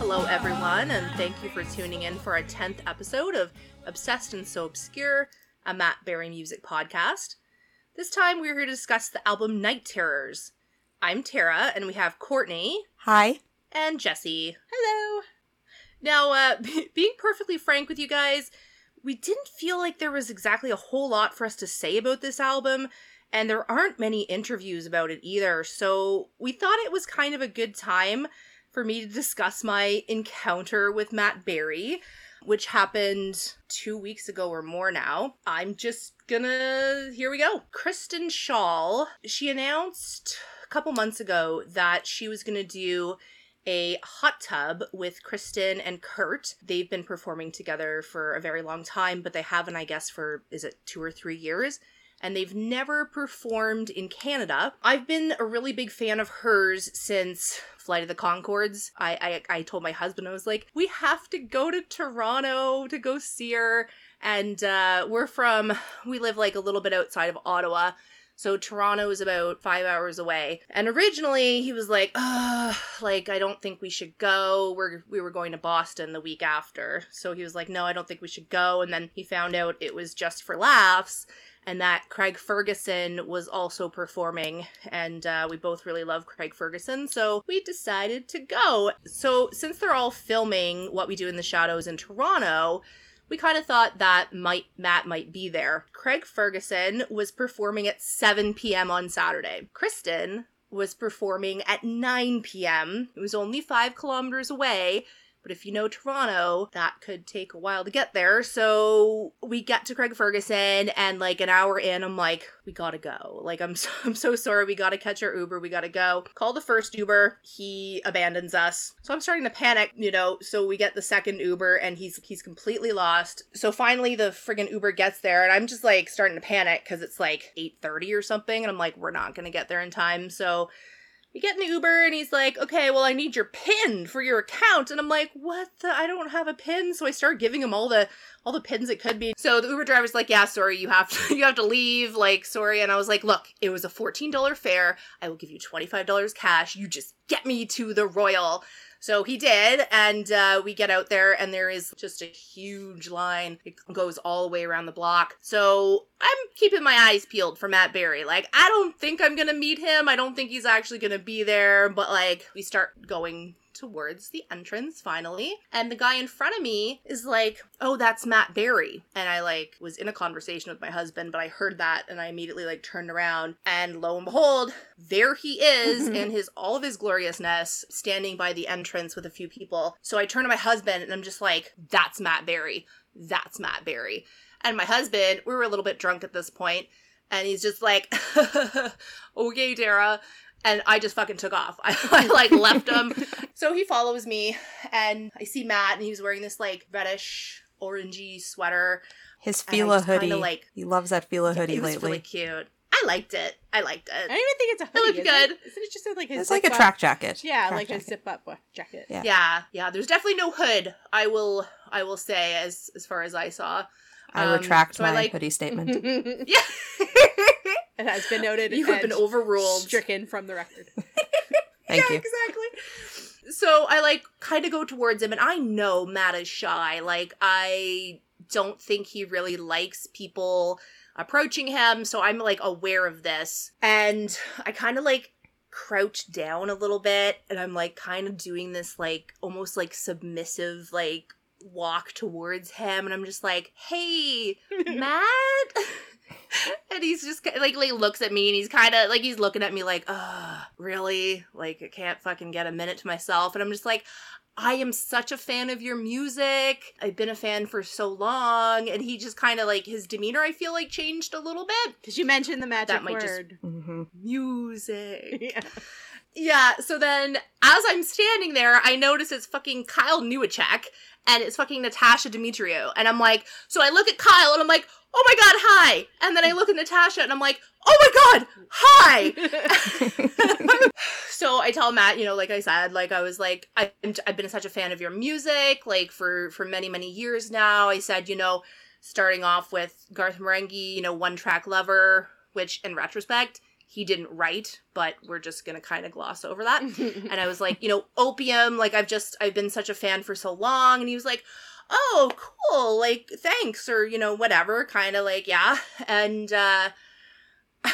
Hello, everyone, and thank you for tuning in for our 10th episode of Obsessed and So Obscure, a Matt Berry music podcast. This time we're here to discuss the album Night Terrors. I'm Tara, and we have Courtney Hi. and Jesse. Hello. Now, uh, being perfectly frank with you guys, we didn't feel like there was exactly a whole lot for us to say about this album, and there aren't many interviews about it either, so we thought it was kind of a good time for me to discuss my encounter with Matt Berry, which happened two weeks ago or more now. I'm just gonna. Here we go. Kristen Schaal, she announced a couple months ago that she was gonna do a hot tub with Kristen and Kurt. They've been performing together for a very long time, but they haven't, I guess, for is it two or three years? And they've never performed in Canada. I've been a really big fan of hers since Flight of the Conchords. I, I I told my husband I was like, we have to go to Toronto to go see her. And uh, we're from we live like a little bit outside of Ottawa. So Toronto is about five hours away. And originally he was like, Ugh, like I don't think we should go. We're we were going to Boston the week after. So he was like, No, I don't think we should go. And then he found out it was just for laughs and that Craig Ferguson was also performing, and uh, we both really love Craig Ferguson, so we decided to go. So, since they're all filming What We Do in the Shadows in Toronto, we kind of thought that might Matt might be there. Craig Ferguson was performing at 7 p.m. on Saturday. Kristen was performing at 9 p.m. It was only five kilometers away, but if you know Toronto, that could take a while to get there. So we get to Craig Ferguson, and like an hour in, I'm like, we gotta go. Like I'm so, I'm so sorry. We gotta catch our Uber. We gotta go. Call the first Uber. He abandons us. So I'm starting to panic. You know. So we get the second Uber, and he's he's completely lost. So finally, the friggin' Uber gets there, and I'm just like starting to panic because it's like 8:30 or something, and I'm like, we're not gonna get there in time. So we get in the Uber and he's like, okay, well, I need your pin for your account. And I'm like, what the? I don't have a pin. So I start giving him all the all the pins it could be. So the Uber driver's like, yeah, sorry, you have to you have to leave. Like, sorry. And I was like, look, it was a $14 fare. I will give you $25 cash. You just get me to the Royal. So he did, and uh, we get out there, and there is just a huge line. It goes all the way around the block. So I'm keeping my eyes peeled for Matt Berry. Like, I don't think I'm gonna meet him. I don't think he's actually gonna be there, but like, we start going towards the entrance finally. And the guy in front of me is like oh that's matt berry. And i like was in a conversation with my husband but i heard that and i immediately like turned around. And lo and behold there he is in his all of his gloriousness standing by the entrance with a few people. So i turn to my husband and i'm just like that's matt berry. That's matt berry. And my husband we were a little bit drunk at this point and he's just like okay Tara and I just fucking took off. I, I like left him. so he follows me, and I see Matt, and he's wearing this like reddish orangey sweater. His And Fila just kinda, hoodie. like- he loves that Fila hoodie it was lately. really cute. I liked it. I liked it. I don't even think it's a It hoodie. looked is good. It? Isn't it just like his it's like a track jacket. Yeah, Track like a zip up jacket. Yeah. Yeah, yeah. There's definitely no hood. I will. I will say as as far as I saw. I Um, retract so I my like- hoodie statement. it has been noted. you have been overruled. stricken from the record. Thank yeah, you. exactly. So I like kind of go towards him, and I know Matt is shy. Like I don't think he really likes people approaching him, so I'm like aware of this, and I kind of like crouch down a little bit, and I'm like kind of doing this like almost like submissive like walk towards him, and I'm just like, hey, Matt. and he's just like, like looks at me and he's kind of like he's looking at me like, "Uh, really? Like I can't fucking get a minute to myself." And I'm just like, "I am such a fan of your music. I've been a fan for so long." And he just kind of like his demeanor I feel like changed a little bit. Because you mentioned the magic That might just- word. hmm Music. yeah. Yeah, so then as I'm standing there, I notice it's fucking Kyle Newacheck and it's fucking Natasha Demetriou. And I'm like, so I look at Kyle and I'm like, oh my god, hi. And then I look at Natasha and I'm like, oh my god, hi. so I tell Matt, you know, like I said, like I was like, I've been, I've been such a fan of your music, like for for many many years now. I said, you know, starting off with Garth Marenghi, you know, one track lover, which in retrospect he didn't write, but we're just gonna kind of gloss over that. and I was like, you know, opium, like I've just I've been such a fan for so long. And he was like, Oh, cool, like thanks, or you know, whatever, kind of like, yeah. And uh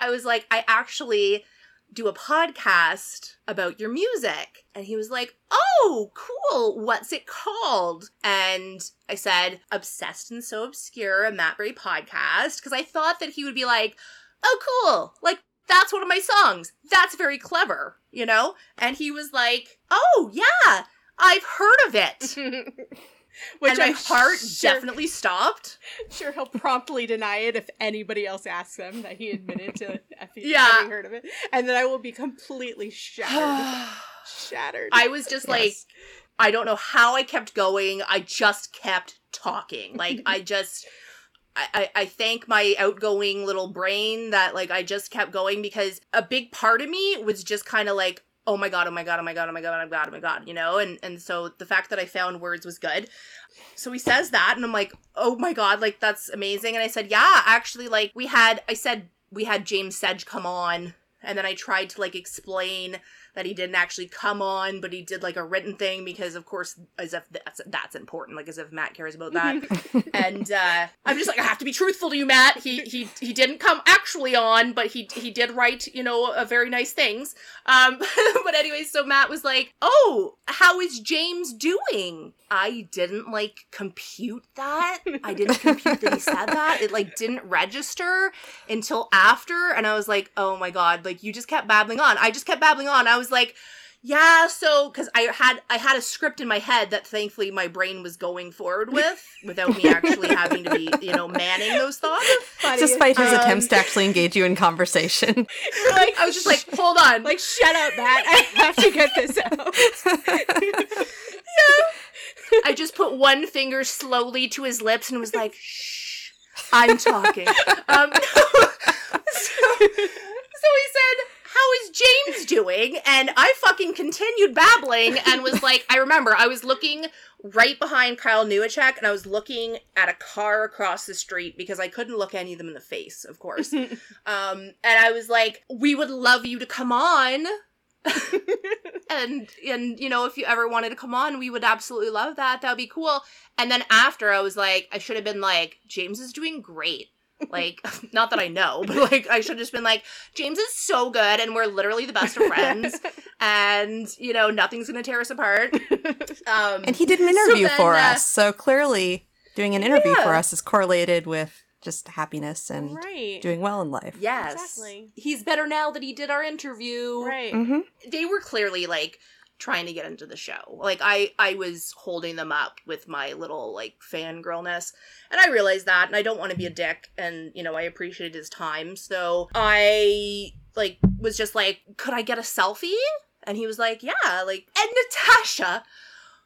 I was like, I actually do a podcast about your music. And he was like, Oh, cool. What's it called? And I said, Obsessed and So Obscure, a Matt Berry podcast. Because I thought that he would be like, Oh, cool. Like, that's one of my songs. That's very clever, you know? And he was like, Oh, yeah, I've heard of it. Which and my I'm heart sure, definitely stopped. sure he'll promptly deny it if anybody else asks him that he admitted to Yeah. having heard of it, and then I will be completely shattered. shattered. I was just like, I don't know how I kept going. I just kept talking. Like I just I, I, I thank my outgoing little brain that like I just kept going because a big part of me was just kind of like, oh my god, oh my god, oh my god, oh my god, oh my god, oh my god, you know? And and so the fact that I found words was good. So he says that and I'm like, oh my god, like that's amazing. And I said, yeah, actually like we had I said we had James Sedge come on and then I tried to like explain that he didn't actually come on, but he did like a written thing because, of course, as if that's that's important, like as if Matt cares about that. and uh, I'm just like, I have to be truthful to you, Matt. He he he didn't come actually on, but he he did write, you know, a very nice things. Um, but anyway, so Matt was like, "Oh, how is James doing?" I didn't like compute that. I didn't compute that he said that. It like didn't register until after, and I was like, "Oh my god!" Like you just kept babbling on. I just kept babbling on. I was like yeah so because i had i had a script in my head that thankfully my brain was going forward with without me actually having to be you know manning those thoughts Funny. Despite his Um, attempts to actually engage you in conversation. Like, i was just like hold on like, shut up, Matt. I have to get this out. i just put one finger slowly to his lips and was like shh i'm talking um so, so he said how is James doing? And I fucking continued babbling and was like, I remember I was looking right behind Kyle Newacheck and I was looking at a car across the street because I couldn't look any of them in the face, of course. um, and I was like, we would love you to come on. and and you know if you ever wanted to come on we would absolutely love that. That would be cool. And then after i was like i should have been like james is doing great. Like not that i know but like i should have just been like james is so good and we're literally the best of friends. And you know nothing's gonna tear us apart. Um and he did an so interview then, for uh, us. So clearly, doing an interview for us is correlated with just happiness and right. doing well in life. yes Exactly. he's better now that he did our interview Right. hmm they were clearly like trying to get into the show. Like I I was holding them up with my little like fangirlness. And I realized that and I don't want to be a dick and you know, I appreciated his time. So I like was just like, "Could I get a selfie?" And he was like, "Yeah." Like and Natasha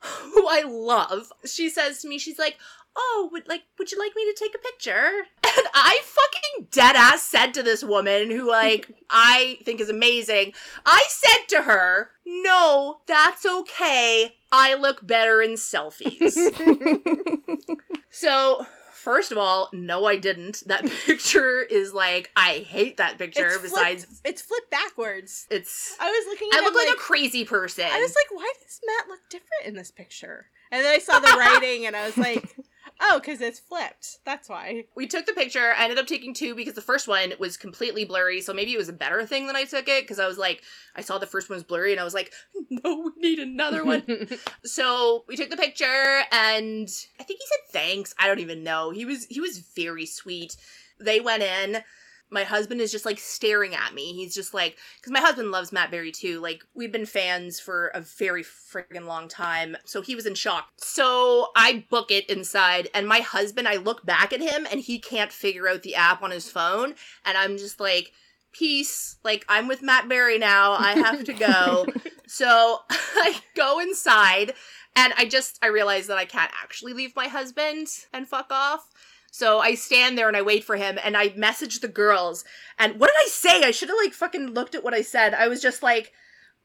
who I love, she says to me, she's like, "Oh, would like would you like me to take a picture?" And I fucking dead ass said to this woman who like I think is amazing. I said to her, "No, that's okay. I look better in selfies." so, first of all, no I didn't. That picture is like I hate that picture It's besides flipped, it's flipped backwards. it's I was looking. At I look like, like a crazy person. I was like, why does Matt look different in this picture? And then I saw the writing, and I was like, oh, because it's flipped. That's why. we took the picture. I ended up taking two because the first one was completely blurry. So maybe it was a better thing that I took it because I was like, I saw the first one was blurry and I was like, no, we need another one. so we took the picture and I think he said thanks. I don't even know. He was he was very sweet. They went in. My husband is just like staring at me. He's just like, because my husband loves Matt Berry too. Like, we've been fans for a very friggin' long time. So he was in shock. So I book it inside, and my husband, I look back at him, and he can't figure out the app on his phone. And I'm just like, peace. Like, I'm with Matt Berry now. I have to go. so I go inside, and I just, I realize that I can't actually leave my husband and fuck off. So I stand there and I wait for him and I message the girls. And what did I say? I should have like fucking looked at what I said. I was just like,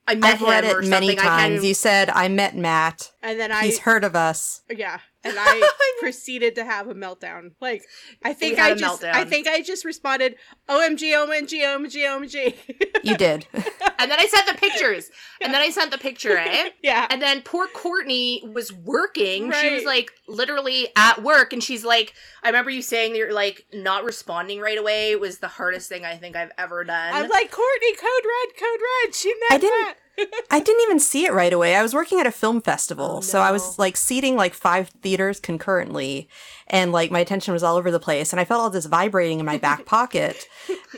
I met I've read him or many something. I times. even- You said, I met Matt. And then I, He's heard of us. yeah, and I proceeded to have a meltdown. Like I think I just meltdown. I think I just responded, "OMG, OMG, OMG, OMG." You did. and then I sent the pictures. And then I sent the picture, eh? yeah. And then poor Courtney was working. She was like literally at work, and she's like, I remember you saying that you're like not responding right away was the hardest thing I think I've ever done. I'm like, "Courtney, code red, code red." She meant I didn't- that. I didn't even see it right away. I was working at a film festival, Oh, so I was like seating like five theaters concurrently, and like my attention was all over the place, and I felt all this vibrating in my back pocket.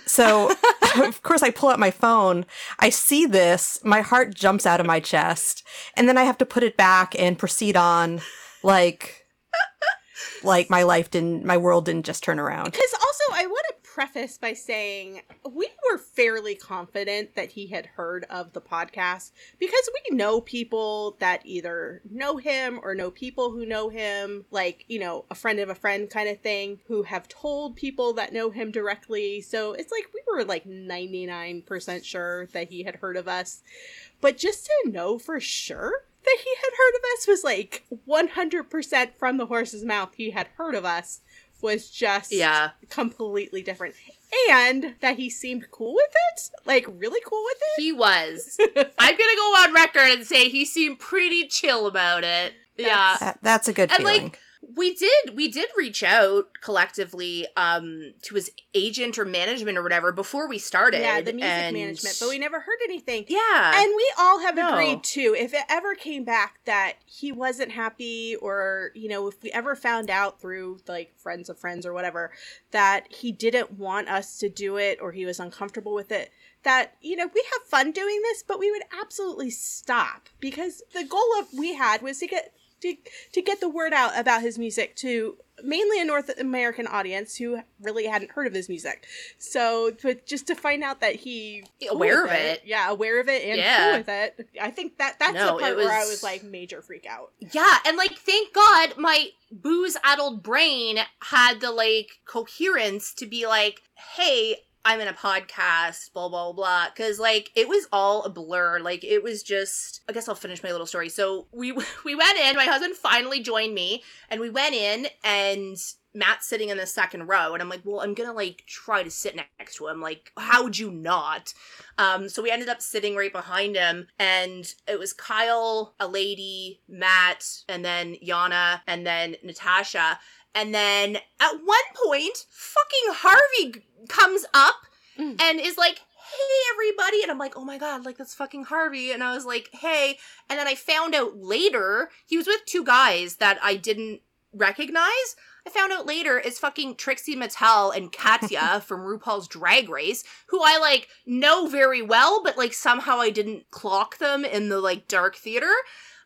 So, of course, I pull out my phone. I see this. My heart jumps out of my chest, and then I have to put it back and proceed on, like, like my life didn't, my world didn't just turn around. Because also, I want to preface by saying we were fairly confident that he had heard of the podcast because we know people that either know him or know people who know him, like, you know, a friend of a friend kind of thing, who have told people that know him directly. So it's like we were like 99% sure that he had heard of us. But just to know for sure that he had heard of us was like 100% from the horse's mouth he had heard of us was just yeah. completely different. And that he seemed cool with it, like really cool with it. He was. I'm gonna go on record and say he seemed pretty chill about it. Yeah. That, that's a good And, like, feeling. We did we did reach out collectively um to his agent or management or whatever before we started. yeah, the music and- management, but we never heard anything. Yeah. And we all have No. agreed too, if it ever came back that he wasn't happy, or, you know, if we ever found out through like friends of friends or whatever, that he didn't want us to do it or he was uncomfortable with it, that, you know, we have fun doing this, but we would absolutely stop because the goal of we had was to get to, to get the word out about his music to mainly a North American audience who really hadn't heard of his music. So, but just to find out that he Aware of it. yeah, aware of it and Yeah. cool with it. I think that that's No, the part it where I was- was like major freak out. Yeah, and like thank God my booze addled brain had the like coherence to be like, hey, I'm in a podcast, blah blah blah. Cause like it was all a blur. Like it was just I guess I'll finish my little story. So we we went in, my husband finally joined me, and we went in and Matt's sitting in the second row, and I'm like, well, I'm gonna like try to sit next to him. Like, how would you not? Um, so we ended up sitting right behind him, and it was Kyle, a lady, Matt, and then Yana, and then Natasha. And then at one point, fucking Harvey comes up Mm. and is like, hey, everybody. And I'm like, oh my God, like, that's fucking Harvey. And I was like, hey. And then I found out later he was with two guys that I didn't recognize. I found out later it's fucking Trixie Mattel and Katya from RuPaul's Drag Race, who I like know very well, but like somehow I didn't clock them in the like dark theater.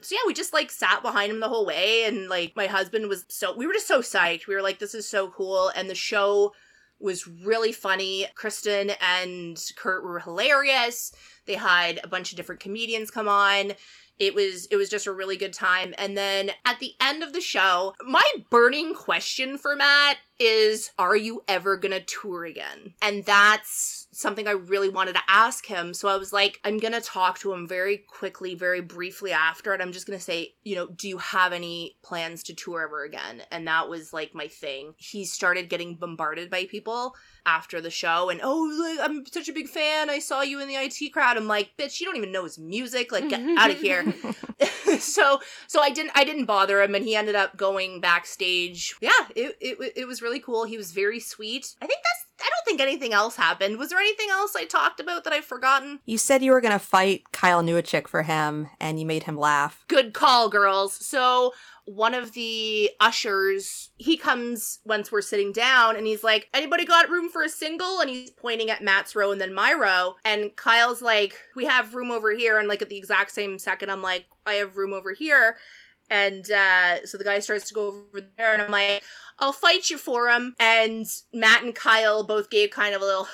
So yeah, we just like sat behind him the whole way, and like my husband was so we were just so psyched. We were like, this is so cool, and the show was really funny. Kristen and Kurt were hilarious. They had a bunch of different comedians come on. It was it was just a really good time. And then at the end of the show, my burning question for Matt is are you ever going to tour again? And that's something I really wanted to ask him. So I was like I'm going to talk to him very quickly, very briefly after and I'm just going to say, you know, do you have any plans to tour ever again? And that was like my thing. He started getting bombarded by people after the show and oh like, i'm such a big fan. I saw you in the it crowd. I'm like bitch you don't even know his music. Like get out of here. So so i didn't i didn't bother him and he ended up going backstage. Yeah it, it, it was really cool. He was very sweet. I think that's think anything else happened. Was there anything else i talked about that i've forgotten? You said you were going to fight Kyle Newacheck for him, and you made him laugh. good call girls. So one of the ushers he comes once we're sitting down and he's like anybody got room for a single? And he's pointing at matt's row and then my row. And kyle's like we have room over here. And like at the exact same second i'm like i have room over here. And uh, so the guy starts to go over there and i'm like i'll fight you for him and matt and kyle both gave kind of a little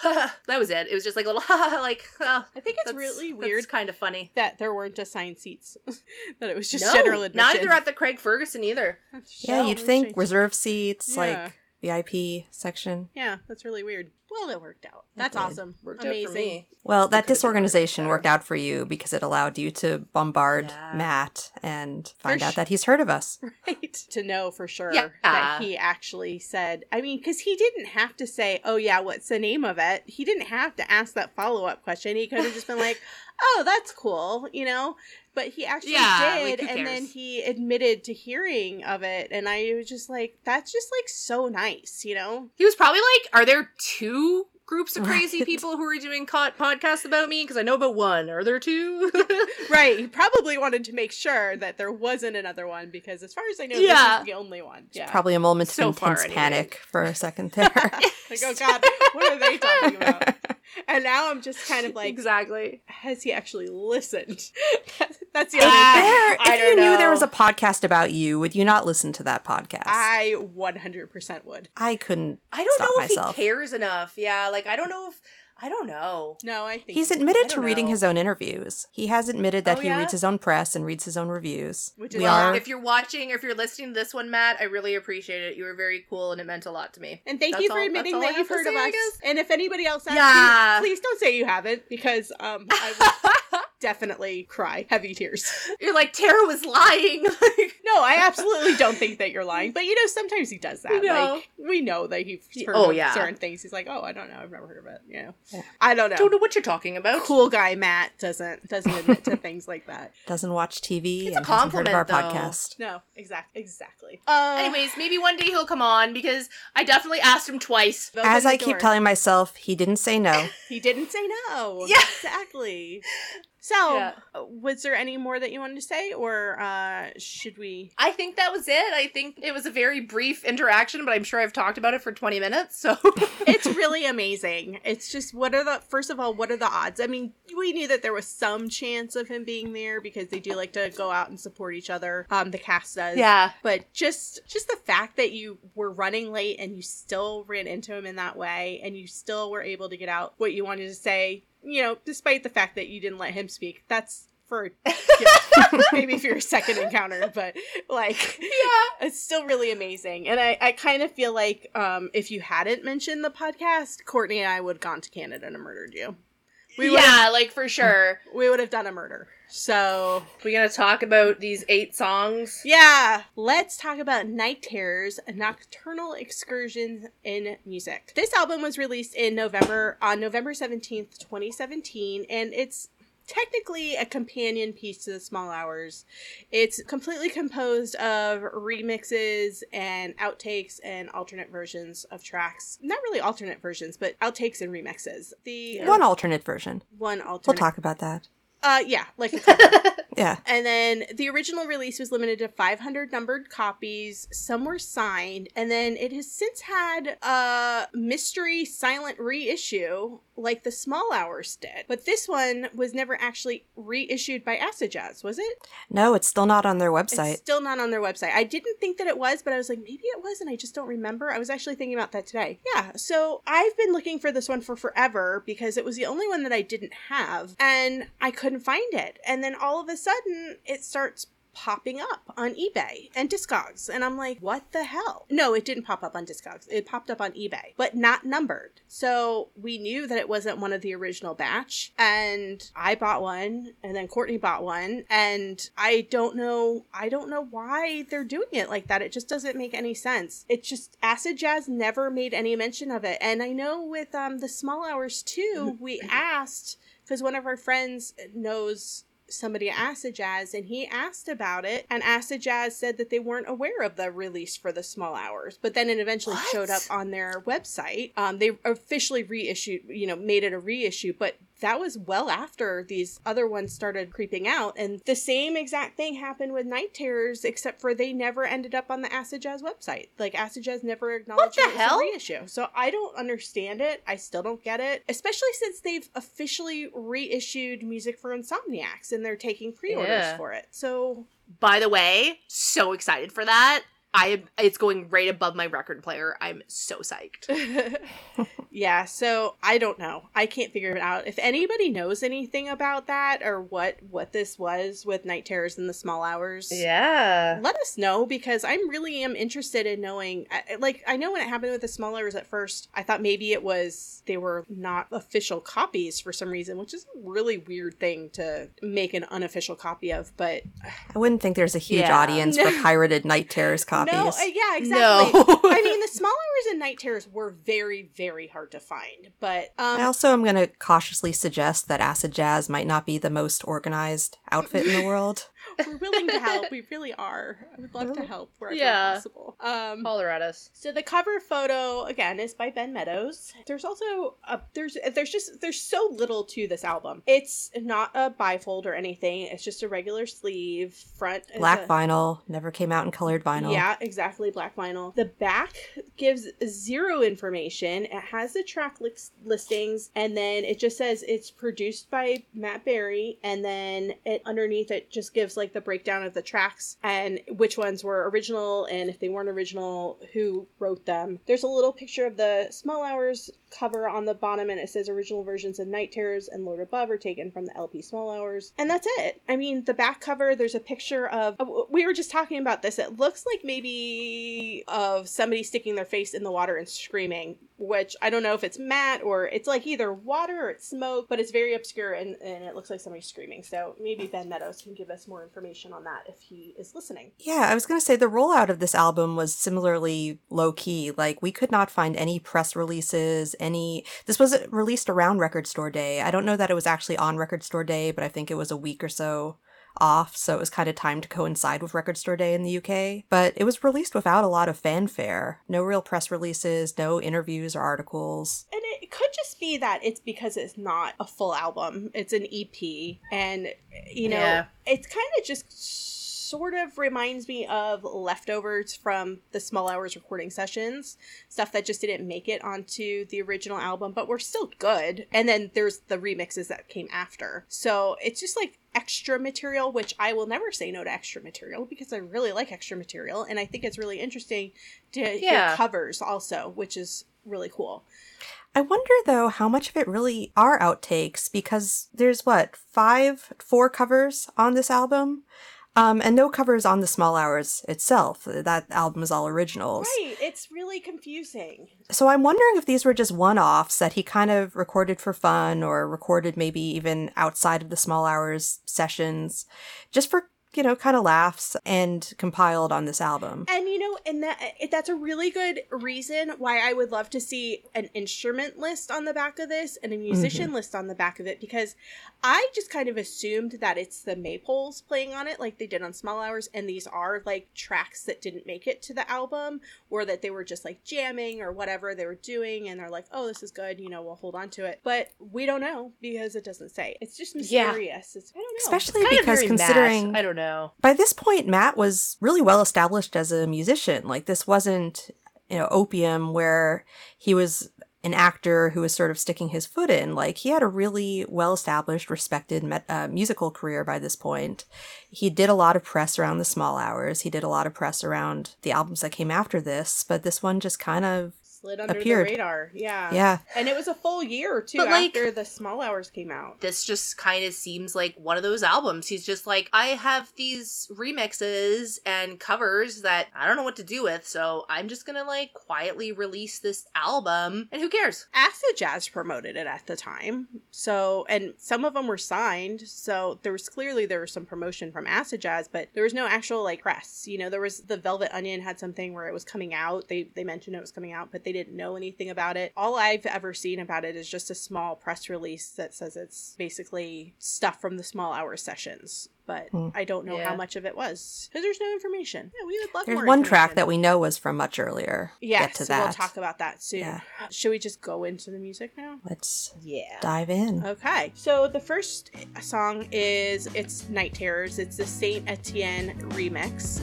that was it it was just like a little like oh, I think it's that's- really that's weird kind of funny that there weren't assigned seats. that it was just no, general admission. neither at the craig ferguson either Yeah, you'd think we- reserve seats, Yeah. like VIP section. Yeah, that's really weird. Well, it worked out. That's awesome. Worked out Amazing. for me. Well, that disorganization better. worked out for you because it allowed you to bombard Yeah. Matt and find For out sh- that he's heard of us. Right. To know for sure Yeah. that he actually said, I mean, because he didn't have to say, oh, yeah, what's the name of it? He didn't have to ask that follow up question. He could have just been like, oh, that's cool, you know? But he actually Yeah, did. like, and then he admitted to hearing of it. And I was just like, that's just like so nice, you know? He was probably like, "Are there two groups of crazy Right. people who are doing co- podcasts about me? Because I know about one. Are there two? Right. He probably wanted to make sure that there wasn't another one because, as far as I know, Yeah. this is the only one. Yeah. Probably a moment So of far, intense anyway. panic for a second there. like, oh, God, what are they talking about? And now I'm just kind of like, exactly. has he actually listened? That's the Uh, only thing. there, if I you don't knew there was a podcast about you, would you not listen to that podcast? I 100% would. I couldn't. I don't stop know if myself. he cares enough. Yeah, like I don't know if I don't know. No, I think He's admitted to don't reading know. his own interviews. He has admitted that Oh, he yeah? reads his own press and reads his own reviews. Which is we Well, are. If you're watching or if you're listening to this one, Matt, I really appreciate it. You were very cool and it meant a lot to me. And thank That's you for all- admitting that's all I that you've heard of say, I us. And if anybody else asks Yeah. you, please don't say you haven't because um, I would definitely cry heavy tears. You're like Tara was lying. Like, No, I absolutely don't think that you're lying. But you know, sometimes he does that. No. Like we know that he's heard Oh, of yeah. certain things. He's like, oh, I don't know, I've never heard of it. You know, Yeah. I don't know. don't know what you're talking about. Cool guy Matt doesn't doesn't admit to things like that. doesn't watch TV It's a and hasn't heard of our though. podcast. No, exactly, exactly. Uh, Anyways, maybe one day he'll come on because I definitely asked him twice. open As the I keep telling myself, he didn't say no. he didn't say no. Yeah. exactly. So, Yeah. uh, was there any more that you wanted to say, or uh, should we? I think that was it. I think it was a very brief interaction, but I'm sure I've talked about it for 20 minutes. So It's really amazing. It's just what are the first of all, what are the odds? I mean, we knew that there was some chance of him being there because they do like to go out and support each other. Um, the cast does. yeah, But just just the fact that you were running late and you still ran into him in that way and you still were able to get out what you wanted to say, you know, despite the fact that you didn't let him speak. That's for you know, maybe for your second encounter, but like yeah. it's still really amazing. And I, I kind of feel like um, if you hadn't mentioned the podcast, Courtney and I would have gone to Canada and murdered you. We yeah, like for sure. we would have done a murder. So We're gonna talk about these eight songs. Yeah, let's talk about Night Terrors, Nocturnal Excursions in Music. This album was released in November on November 17th, 2017, and it's technically a companion piece to the Small Hours. It's completely composed of remixes and outtakes and alternate versions of tracks. Not really alternate versions, but outtakes and remixes. The One alternate version. one alternate. We'll talk about that. Uh yeah, like a. Yeah. And then the original release was limited to 500 numbered copies. Some were signed, and then it has since had a mystery silent reissue like the Small Hours did. But this one was never actually reissued by Acid Jazz, was it? No, it's still not on their website. It's still not on their website. I didn't think that it was, but I was like, maybe it was, and I just don't remember. I was actually thinking about that today. Yeah, so I've been looking for this one for forever because it was the only one that I didn't have, and I couldn't find it. And then all of a sudden, it starts popping up on eBay and Discogs. And I'm like, what the hell? No, it didn't pop up on Discogs. It popped up on eBay, but not numbered. So we knew that it wasn't one of the original batch. And I bought one, and then Courtney bought one. And I don't know, I don't know why they're doing it like that. It just doesn't make any sense. It just, Acid Jazz never made any mention of it. And I know with um, the Small Hours too, we asked, because one of our friends knows somebody at Acid Jazz and he asked about it and Acid Jazz said that they weren't aware of the release for the small hours but then it eventually What? showed up on their website um, they officially reissued you know made it a reissue but that was well after these other ones started creeping out and the same exact thing happened with Night Terrors except for they never ended up on the Acid Jazz website like Acid Jazz never acknowledged the it was hell? a reissue so I don't understand it I still don't get it especially since they've officially reissued music for Insomniacs and they're taking pre-orders Yeah. for it. So By the way, so excited for that. I it's going right above my record player. I'm so psyched. yeah, so I don't know. I can't figure it out. If anybody knows anything about that or what what this was with night terrors in the small hours, Yeah. let us know because I'm really am interested in knowing. Uh, uh, like I know when it happened with the small hours at first, I thought maybe it was they were not official copies for some reason, which is a really weird thing to make an unofficial copy of. But I wouldn't think there's a huge Yeah. audience for pirated Night Terrors copies. No, uh, yeah, exactly. No. I mean, the small hours and night terrors were very, very hard to find. But um, I also am going to cautiously suggest that Acid Jazz might not be the most organized outfit in the world. We're willing to help. We really are. I would love to help wherever Yeah. possible. Um, Holler at us. so the cover photo again is by Ben Meadows. There's also a there's there's just there's so little to this album. It's not a bifold or anything. It's just a regular sleeve front. is Black a- vinyl never came out in colored vinyl. Yeah, exactly. Black vinyl. The back gives zero information. It has the track lis- listings, and then it just says it's produced by Matt Berry, and then it underneath it just gives like the breakdown of the tracks and which ones were original, and if they weren't original, who wrote them. There's a little picture of the Small Hours cover on the bottom, and it says original versions of Night Terrors and Lord Above are taken from the LP Small Hours, and that's it. I mean, the back cover, there's a picture of. uh, We were just talking about this. It looks like maybe of somebody sticking their face in the water and screaming, which I don't know if it's Matt or it's like either water or it's smoke, but it's very obscure and, and it looks like somebody's screaming. So maybe Ben Meadows can give us more information on that if he is listening. Yeah, I was going to say the rollout of this album was similarly low key. Like, we could not find any press releases, any. This was released around Record Store Day. I don't know that it was actually on Record Store Day, but I think it was a week or so off, so it was kind of timed to coincide with Record Store Day in the UK. But it was released without a lot of fanfare. No real press releases, no interviews or articles. And it could just be that it's because it's not a full album, it's an EP. And, you know, Yeah. it's kind of just sort of reminds me of leftovers from the Small Hours recording sessions, stuff that just didn't make it onto the original album, but were still good. And then there's the remixes that came after. So it's just like extra material, which I will never say no to extra material because I really like extra material. And I think it's really interesting to hear covers also, which is really cool. I wonder though how much of it really are outtakes because there's what five, four covers on this album, um, and no covers on the Small Hours itself. That album is all originals. Right. It's really confusing. So I'm wondering if these were just one-offs that he kind of recorded for fun or recorded maybe even outside of the Small Hours sessions, just for you know kind of laughs and compiled on this album. And you know, and that that's a really good reason why I would love to see an instrument list on the back of this and a musician list on the back of it because I just kind of assumed that it's the Maypoles playing on it like they did on Small Hours and these are like tracks that didn't make it to the album or that they were just like jamming or whatever they were doing and they're like, "Oh, this is good, you know, we'll hold on to it." But we don't know because it doesn't say. It's just Yeah. mysterious. It's I don't know. Especially Kind because considering Matt. I don't know. by this point Matt was really well established as a musician. Like this wasn't you know opium where he was an actor who was sort of sticking his foot in. Like he had a really well established, respected uh, musical career by this point. He did a lot of press around the small hours. He did a lot of press around the albums that came after this, but this one just kind of slid under appeared. the radar. Yeah. yeah. And it was a full year too But, like- after the Small Hours came out. This just kind of seems like one of those albums. He's just like, I have these remixes and covers that I don't know what to do with, so I'm just gonna like quietly release this album, and who cares? Acid Jazz promoted it at the time. So, and some of them were signed. So there was clearly there was some promotion from Acid Jazz, but there was no actual like press. You know, there was the Velvet Onion had something where it was coming out. They they mentioned it was coming out, but they didn't know anything about it. All I've ever seen about it is just a small press release that says it's basically stuff from the Small Hour sessions. But Hmm. I don't know Yeah. how much of it was because there's no information. Yeah, we would love There's more one track that we know was from much earlier. Yeah, Get to that. we'll talk about that soon. Yeah. Should we just go into the music now? Let's Yeah. dive in. Okay, so the first song is it's Night Terrors. It's the Saint Etienne remix.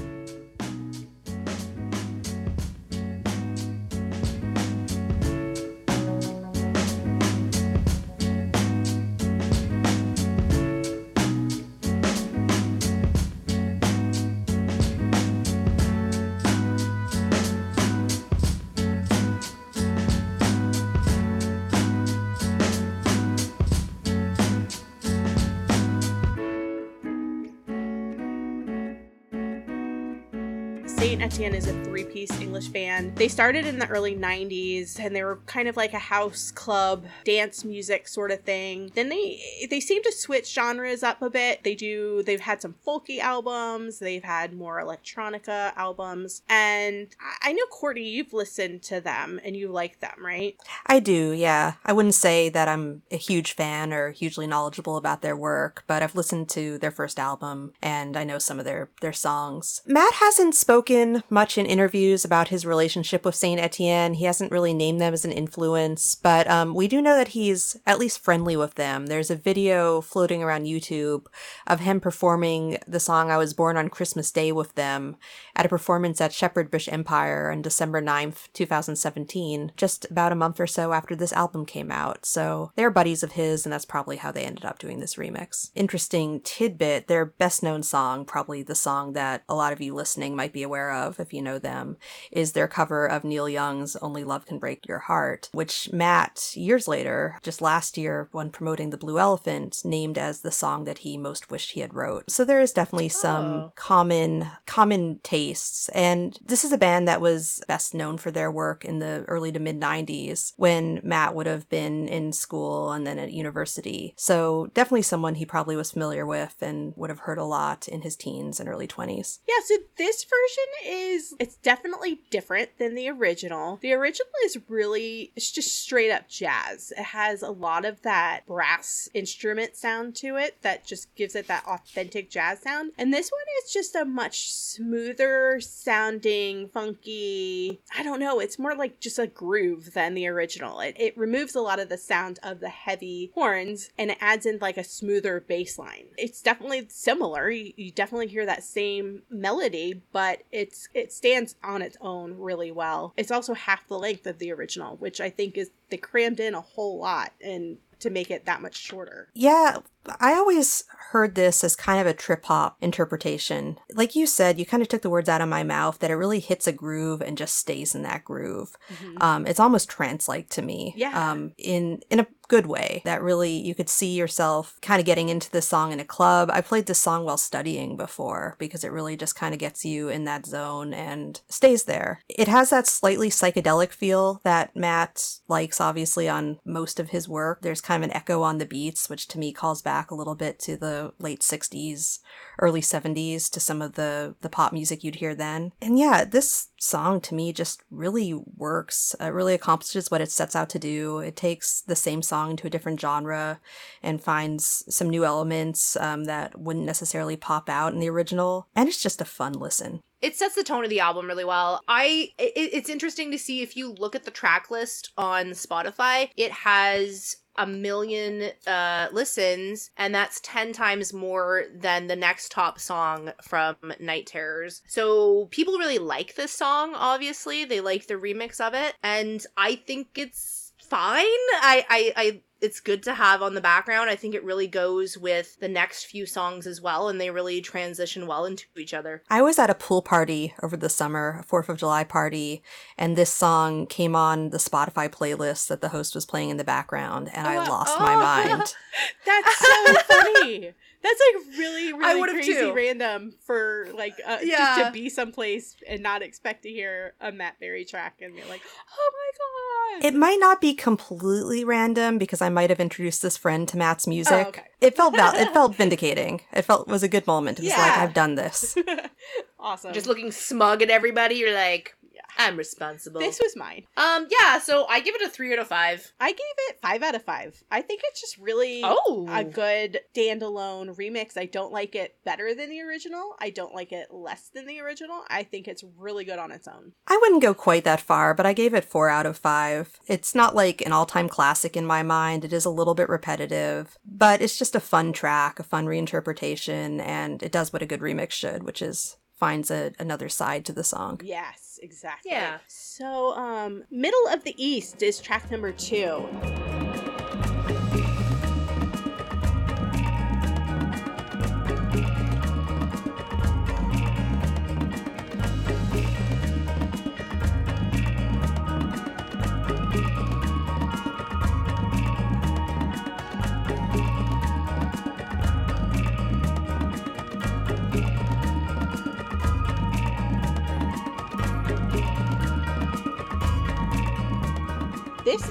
Saint Piece English band. They started in the early 90s and they were kind of like a house club dance music sort of thing. Then they they seem to switch genres up a bit. They do they've had some folky albums, they've had more electronica albums. And I know Courtney, you've listened to them and you like them, right? I do, yeah. I wouldn't say that I'm a huge fan or hugely knowledgeable about their work, but I've listened to their first album and I know some of their their songs. Matt hasn't spoken much in interviews about his relationship with Saint Etienne. He hasn't really named them as an influence, but um, we do know that he's at least friendly with them. There's a video floating around YouTube of him performing the song "I Was Born on Christmas Day" with them at a performance at Shepherd Bush Empire on December 9th, 2017, just about a month or so after this album came out. So they're buddies of his, and that's probably how they ended up doing this remix. Interesting tidbit their best known song, probably the song that a lot of you listening might be aware of if you know them, is their cover of Neil Young's Only Love Can Break Your Heart, which Matt, years later, just last year, when promoting The Blue Elephant, named as the song that he most wished he had wrote. So there is definitely some Oh. common common tastes and this is a band that was best known for their work in the early to mid 90s when Matt would have been in school and then at university. So definitely someone he probably was familiar with and would have heard a lot in his teens and early 20s. Yeah, so this version is it's definitely different than the original. The original is really it's just straight up jazz. It has a lot of that brass instrument sound to it that just gives it that authentic jazz sound. And this one is just a much smoother sounding, funky. I don't know, it's more like just a groove than the original. It, it removes a lot of the sound of the heavy horns and it adds in like a smoother bass line. It's definitely similar. You, you definitely hear that same melody, but it's it stands on its own really well. It's also half the length of the original, which I think is they crammed in a whole lot and to make it that much shorter. Yeah, I always heard this as kind of a trip hop interpretation. Like you said, you kind of took the words out of my mouth that it really hits a groove and just stays in that groove. Um, it's almost trance like to me. Yeah. Um, in in a good way that really you could see yourself kind of getting into this song in a club. I played this song while studying before because it really just kind of gets you in that zone and stays there. It has that slightly psychedelic feel that Matt likes obviously on most of his work. There's kind of an echo on the beats which to me calls back a little bit to the late 60s, early 70s to some of the the pop music you'd hear then. And yeah, this song to me just really works. It really accomplishes what it sets out to do. It takes the same song into a different genre and finds some new elements um, that wouldn't necessarily pop out in the original. And it's just a fun listen. it sets the tone of the album really well. I it, it's interesting to see if you look at the track list on Spotify, it has a million uh listens and that's 10 times more than the next top song from Night Terrors. So people really like this song obviously. They like the remix of it and I think it's fine. I I I it's good to have on the background. I think it really goes with the next few songs as well, and they really transition well into each other. I was at a pool party over the summer, a 4th of July party, and this song came on the Spotify playlist that the host was playing in the background, and oh, I Oh, lost my oh. mind. That's so funny. That's like really, really would've crazy too. random for like uh, just to be someplace and not expect to hear a Matt Berry track and be like, oh my god. It might not be completely random because I might have introduced this friend to Matt's music. Oh, okay. It felt val- it felt vindicating. It felt was a good moment. It was like I've done this. awesome. Just looking smug at everybody, you're like, Yeah. I'm responsible. This was mine. um, yeah, so I give it a three out of five. I gave it five out of five. I think it's just really Oh. a good standalone remix. I don't like it better than the original. I don't like it less than the original. I think it's really good on its own. I wouldn't go quite that far, but I gave it four out of five. It's not like an all time classic in my mind. It is a little bit repetitive, but it's just a fun track, a fun reinterpretation, and it does what a good remix should, which is finds a, another side to the song. Yes, exactly. Yeah. So, um, Middle of the East is track number two.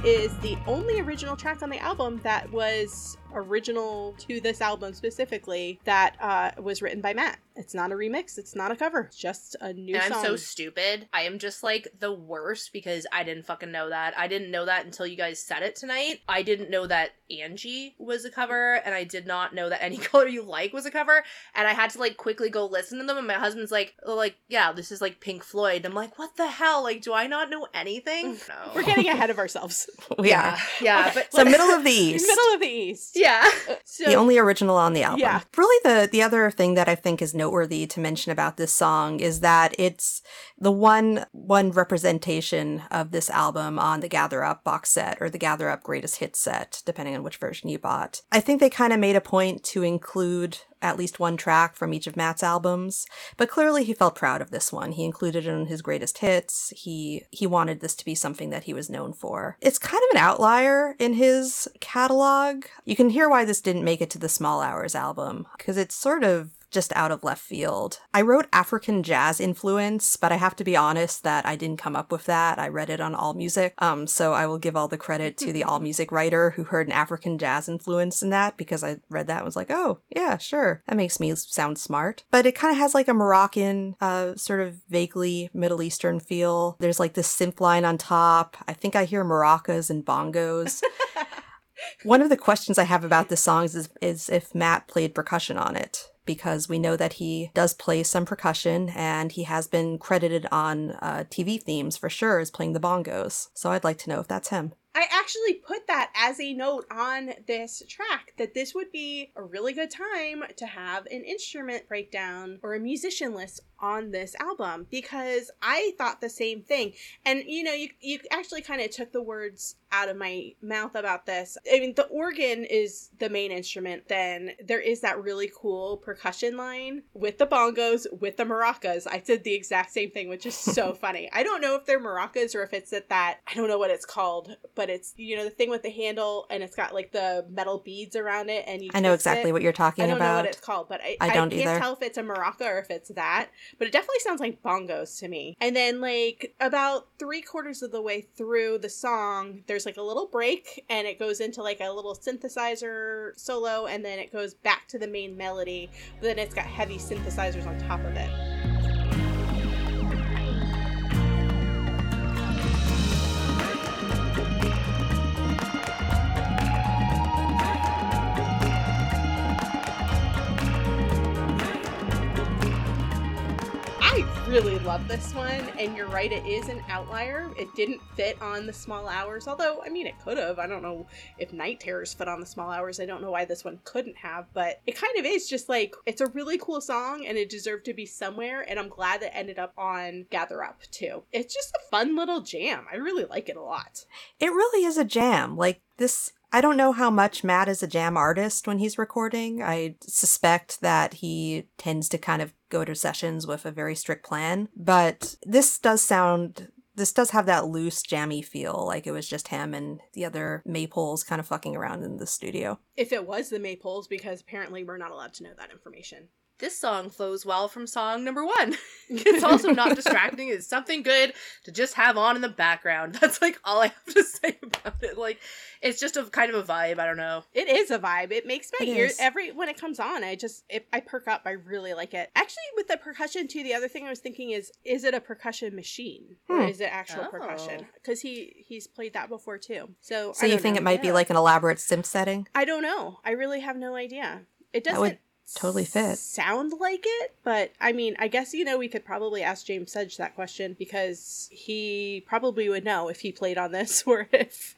Is the only original track on the album that was original to this album specifically that uh, was written by Matt. It's not a remix. It's not a cover. It's just a new And I'm song. so stupid. I am just like the worst because I didn't fucking know that. I didn't know that until you guys said it tonight. I didn't know that Angie was a cover, and I did not know that Any Color You Like was a cover. And I had to like quickly go listen to them. And my husband's like, oh, like, yeah, this is like Pink Floyd. I'm like, what the hell? Like, do I not know anything? No. We're getting ahead of ourselves. We yeah, are. yeah, but So middle of the east. Middle of the East. yeah. So the only original on the album. Yeah. Really the the other thing that I think is noteworthy to mention about this song is that it's the one one representation of this album on the Gather Up box set or the Gather Up greatest hits set, depending on which version you bought. I think they kind of made a point to include at least one track from each of Matt's albums, but clearly he felt proud of this one. He included it in his greatest hits. He he wanted this to be something that he was known for. It's kind of an outlier in his catalog. You can hear why this didn't make it to the Small Hours album because it's sort of just out of left field. I wrote African jazz influence, but I have to be honest that I didn't come up with that. I read it on AllMusic. Um, so I will give all the credit to the AllMusic writer who heard an African jazz influence in that because I read that and was like, oh, yeah, sure. That makes me sound smart. But it kind of has like a Moroccan, uh, sort of vaguely Middle Eastern feel. There's like this synth line on top. I think I hear maracas and bongos. One of the questions I have about this song is, is if Matt played percussion on it. Because we know that he does play some percussion and he has been credited on uh, TV themes for sure as playing the bongos. So I'd like to know if that's him. I actually put that as a note on this track that this would be a really good time to have an instrument breakdown or a musician list on this album because I thought the same thing. And you know, you you actually kind of took the words out of my mouth about this. I mean, the organ is the main instrument. Then there is that really cool percussion line with the bongos, with the maracas. I did the exact same thing, which is so funny. I don't know if they're maracas or if it's at that. I don't know what it's called, but it's you know the thing with the handle and it's got like the metal beads around it, and you. I know exactly it. what you're talking about. I don't know about. what it's called, but I, I don't can't either. tell if it's a maraca or if it's that. But it definitely sounds like bongos to me. And then like about three quarters of the way through the song, there's like a little break and it goes into like a little synthesizer solo and then it goes back to the main melody. But then it's got heavy synthesizers on top of it. Really love this one, and you're right, it is an outlier. It didn't fit on the small hours, although, I mean, it could have. I don't know if Night Terrors fit on the small hours. I don't know why this one couldn't have, but it kind of is just like, it's a really cool song, and it deserved to be somewhere, and I'm glad it ended up on Gather Up, too. It's just a fun little jam. I really like it a lot. It really is a jam. Like this, I don't know how much Matt is a jam artist when he's recording. I suspect that he tends to kind of go to sessions with a very strict plan, but this does sound. This does have that loose, jammy feel, like it was just him and the other Maypoles kind of fucking around in the studio. If it was the Maypoles, because apparently we're not allowed to know that information. This song flows well from song number one. it's also not distracting. It's something good to just have on in the background. That's like all I have to say about it. Like, it's just a kind of a vibe. I don't know. It is a vibe. It makes my It ears is. every when it comes on. I just it, I perk up. I really like it. Actually, with the percussion too, the other thing I was thinking is, is it a percussion machine or Hmm. is it actual Oh. percussion? Because he he's played that before too. So So I you don't think know. it might be like an elaborate synth setting? I don't know. I really have no idea. It doesn't would totally fit. sound like it, but I mean, I guess you know we could probably ask James Sedge that question because he probably would know if he played on this or if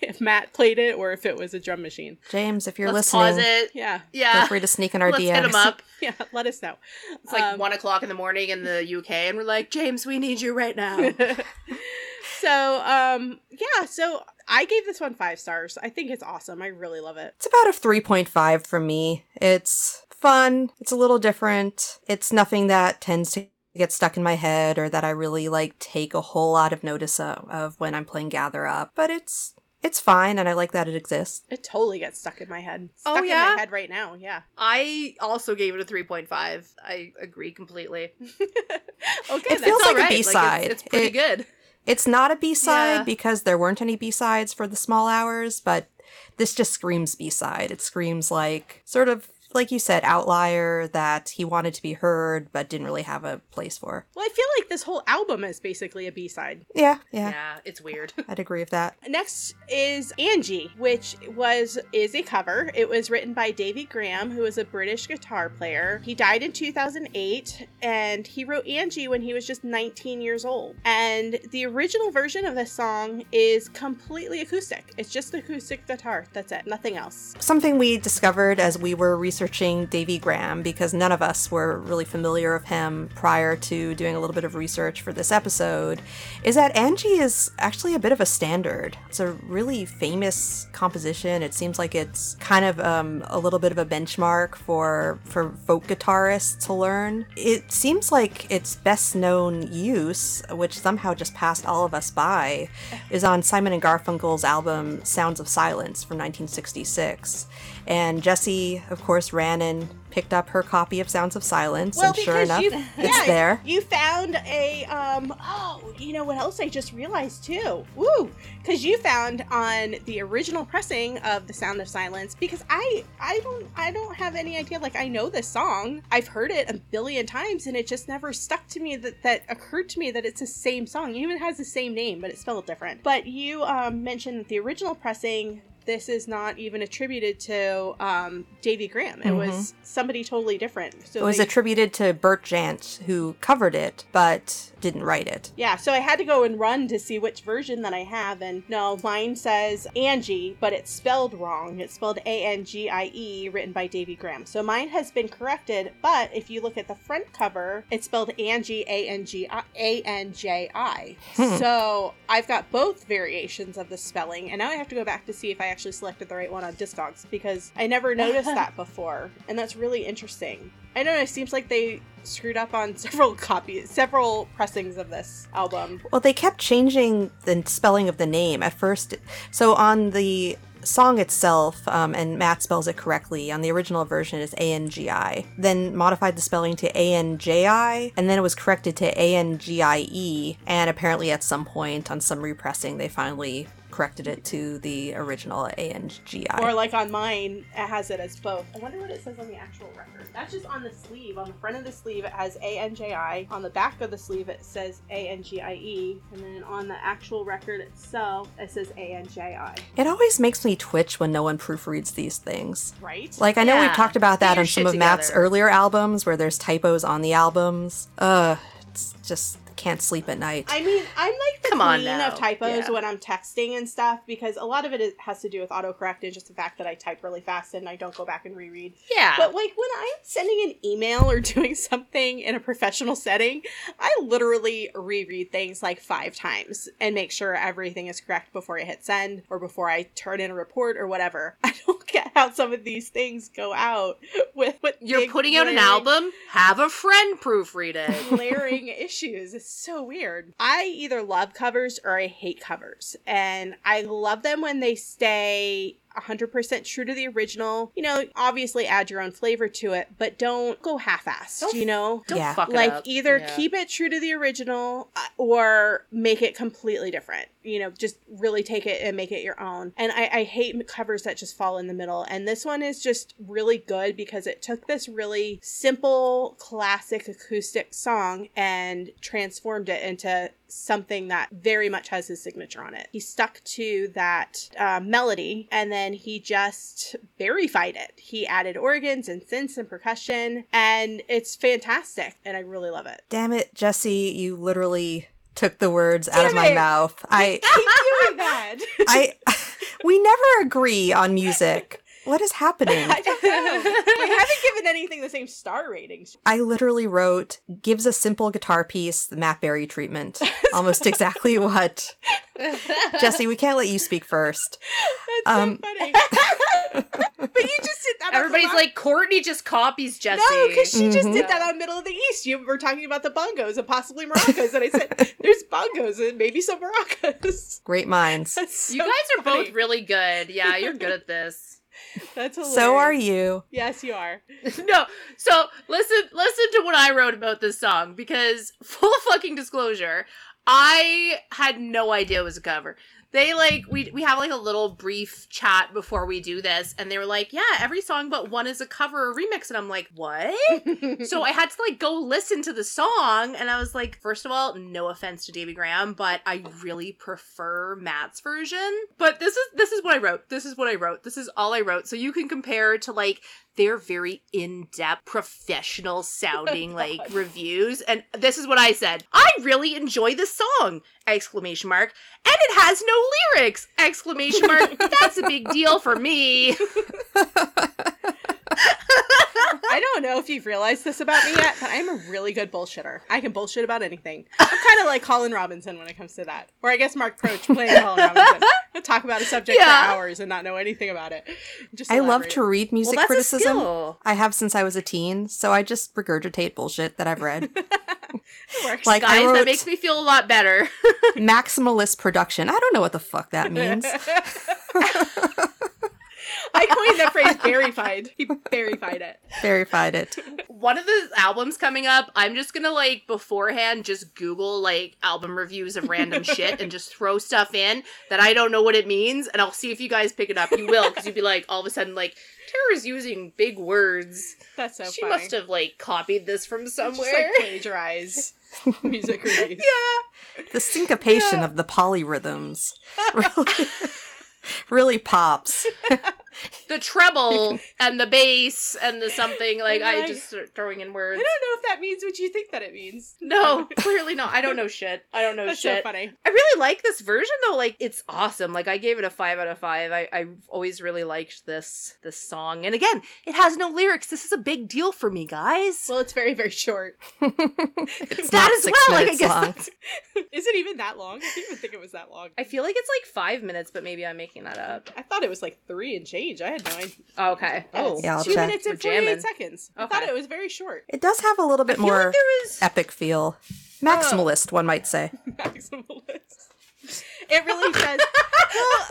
if Matt played it or if it was a drum machine. James, if you're Let's listening, pause it. Yeah. yeah. feel free to sneak in our Let's DMs. hit him up. Yeah, let us know. It's like Um, one o'clock in the morning in the UK, and we're like, James, we need you right now. so, um, yeah, so I gave this one five stars. I think it's awesome. I really love it. It's about a 3.5 from me. It's fun. It's a little different. It's nothing that tends to get stuck in my head or that I really like take a whole lot of notice of, of when I'm playing Gather Up, but it's it's fine and I like that it exists. It totally gets stuck in my head. Oh, Stuck in yeah? my head right now. Yeah. I also gave it a 3.5. I agree completely. okay. It that's feels It's like a alright. B-side. it's, it's pretty It- good. It's not a B side Yeah. because there weren't any B sides for the small hours, but this just screams B side. It screams like sort of like you said, outlier that he wanted to be heard but didn't really have a place for. Well, I feel like this whole album is basically a B side. Yeah, yeah, Yeah, it's weird. I'd agree with that. Next is Angie, which was is a cover. It was written by Davy Graham, who is a British guitar player. He died in 2008, and he wrote Angie when he was just 19 years old. And the original version of this song is completely acoustic. It's just acoustic guitar. That's it. Nothing else. Something we discovered as we were researching Davy Graham, because none of us were really familiar of him prior to doing a little bit of research for this episode, is that Angie is actually a bit of a standard. It's a really famous composition. It seems like it's kind of um, a little bit of a benchmark for for folk guitarists to learn. It seems like its best known use, which somehow just passed all of us by, is on Simon and Garfunkel's album Sounds of Silence from 1966. And Jesse, of course, ran and picked up her copy of Sounds of Silence, and sure enough, you, it's yeah, there. You found a um. Oh, you know what else I just realized too? Woo! Because you found on the original pressing of The Sound of Silence. Because I I don't I don't have any idea. Like I know this song. I've heard it a billion times, and it just never stuck to me. That that occurred to me that it's the same song. It even has the same name, but it's spelled different. But you um, mentioned that the original pressing this is not even attributed to um, Davy Graham. It was somebody totally different. So It was they- attributed to Bert Jansch, who covered it, but didn't write it. yeah, so I had to go and run to see which version that I have, and no, mine says Angie, but it's spelled wrong. It's spelled A N G I E, written by Davy Graham. So mine has been corrected, but if you look at the front cover, it's spelled Angie A N G A N J I. Hmm. So I've got both variations of the spelling, and now I have to go back to see if I actually selected the right one on Discogs because I never noticed that before, and that's really interesting. I don't know. It seems like they screwed up on several copies, several pressings of this album. Well, they kept changing the spelling of the name at first. So on the song itself, um, and Matt spells it correctly, on the original version is A N G I, then modified the spelling to A N J I, and then it was corrected to A N G I E, and apparently at some point on some repressing, they finally corrected it to the original A N G Or like on mine, it has it as both. I wonder what it says on the actual record. That's just on the sleeve. On the front of the sleeve, it has A N J I. On the back of the sleeve, it says A N G I E. And then on the actual record itself, it says A N J I. It always makes me twitch when no one proofreads these things. Right? Like I know we've talked about that on some shit of Matt's earlier albums where there's typos on the albums. Ugh, it's just can't sleep at night. I mean, I'm like the Come queen now. of typos Yeah. when I'm texting and stuff because a lot of it is, has to do with autocorrect and just the fact that I type really fast and I don't go back and reread. Yeah. But like when I'm sending an email or doing something in a professional setting, I literally reread things like five times and make sure everything is correct before I hit send or before I turn in a report or whatever. I don't get how some of these things go out with, with You're big putting out an album, have a friend proofread it. glaring issues. It's so weird. I either love covers or I hate covers. And I love them when they stay 100% true to the original. You know, obviously add your own flavor to it, but don't go half assed, Don't- you know? Don't Yeah. fuck it like up. either Yeah. keep it true to the original uh, or make it completely different you know just really take it and make it your own. And I, I hate covers that just fall in the middle. And this one is just really good because it took this really simple classic acoustic song and transformed it into something that very much has his signature on it. He stuck to that uh, melody and then he just verified it. He added organs and synths and percussion and it's fantastic and i really love it. Damn it, Jesse, you literally took the words out of Damn my it. mouth. I keep doing that I we never agree on music. What is happening? I don't know. We haven't given anything the same star ratings. I literally wrote gives a simple guitar piece the Matt Berry treatment. Almost exactly what Jesse, we can't let you speak first. That's Um, so funny. But you just did that. Everybody's like, Courtney just copies Jesse. No, because she just did Mhm. that on Middle of the East. You were talking about the bongos and possibly maracas, and I said, "There's bongos and maybe some maracas." Great minds. So you guys are funny. both really good. Yeah, you're good at this. That's hilarious. So are you. Yes, you are. no, so listen, listen to what I wrote about this song because full fucking disclosure, I had no idea it was a cover. They like we we have like a little brief chat before we do this, and they were like, "Yeah, every song but one is a cover or remix," and I'm like, "What?" so I had to like go listen to the song, and I was like, first of all, no offense to Davy Graham, but I really prefer Matt's version. But this is this is what I wrote. This is what I wrote. This is all I wrote. So you can compare to like their very in-depth professional sounding oh like reviews. And this is what i said. I really enjoy this song! Exclamation mark. And it has no lyrics! Exclamation mark. That's a big deal for me I don't know if you've realized this about me yet, but I'm a really good bullshitter. I can bullshit about anything. I'm kind of like Colin Robinson when it comes to that. Or I guess Mark Proksch playing Colin Robinson. I'll talk about a subject Yeah. for hours and not know anything about it. Just I love to read music well criticism. I have since I was a teen, so I just regurgitate bullshit that I've read. Works. Like I guys wrote that makes me feel a lot better maximalist production. I don't know what the fuck that means. I coined that phrase verified. He verified it. Verified it. one of the albums coming up i'm just gonna like beforehand just google like album reviews of random shit and just throw stuff in that i don't know what it means and i'll see if you guys pick it up you will because you'd be like all of a sudden like tara's using big words That's so she funny. must have like copied this from Just, somewhere like plagiarize music reviews. yeah The syncopation of the polyrhythms really, really pops. The treble and the bass and the something like i just start throwing in words. I don't know if that means what you think that it means. no clearly not i don't know shit i don't know That's shit so funny. I really like this version though. Like it's awesome. Like I gave it a five out of five. I I've always really liked this this song. And again, it has no lyrics. This is a big deal for me, guys. Well, it's very, very short. It's That not as well, like, I guess. Is it even that long? I didn't even think it was that long. I feel like it's like five minutes, but maybe I'm making that up. I thought it was like three and change. I had no idea. Oh, okay. Oh, Yeah, I'll two check. minutes and forty-eight seconds. I thought it was very short. It does have a little bit more like there epic feel. Oh. Maximalist, one might say. Maximalist. It really says. well,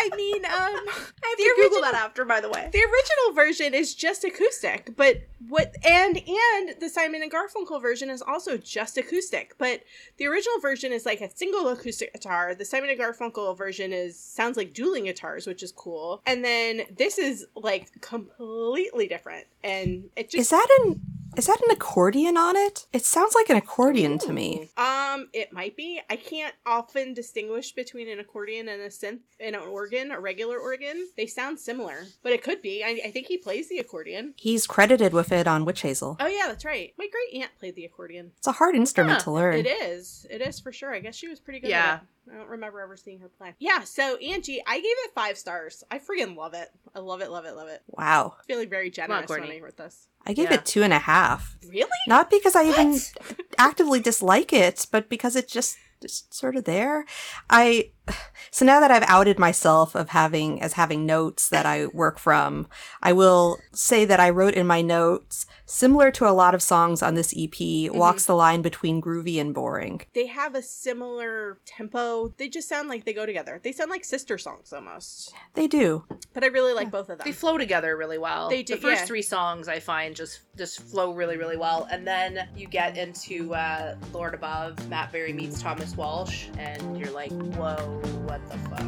I mean, um, I have the to Google original- that after, by the way. the original version is just acoustic, but what and and the Simon and Garfunkel version is also just acoustic, but the original version is like a single acoustic guitar. The Simon and Garfunkel version is sounds like dueling guitars, which is cool. And then this is like completely different, and it just Is that an is that an accordion on it? It sounds like an accordion to me. Um, it might be. I can't often distinguish between an accordion and a synth and an organ, a regular organ. They sound similar, but it could be. I, I think he plays the accordion. He's credited with it on Witchazel. Oh yeah, that's right. My great aunt played the accordion. It's a hard instrument Huh, to learn. It is. It is for sure. I guess she was pretty good. Yeah. At it. I don't remember ever seeing her play. Yeah. So Angie, I gave it five stars. I freaking love it. I love it. Love it. Love it. Wow. Feeling very generous when Courtney. I wrote this. I gave Yeah. it two and a half. Really? Not because I even actively dislike it, but because it's just just sort of there. I so now that I've outed myself of having as having notes that I work from, I will say that I wrote in my notes similar to a lot of songs on this EP, walks the line between groovy and boring. They have a similar tempo. They just sound like they go together. They sound like sister songs almost. They do. But I really like both of them. They flow together really well. They do, The first yeah. three songs I find just just flow really really well, and then you get into uh, Lord Above. Matt Berry meets Thomas Walsh, and you're like, whoa, what the fuck?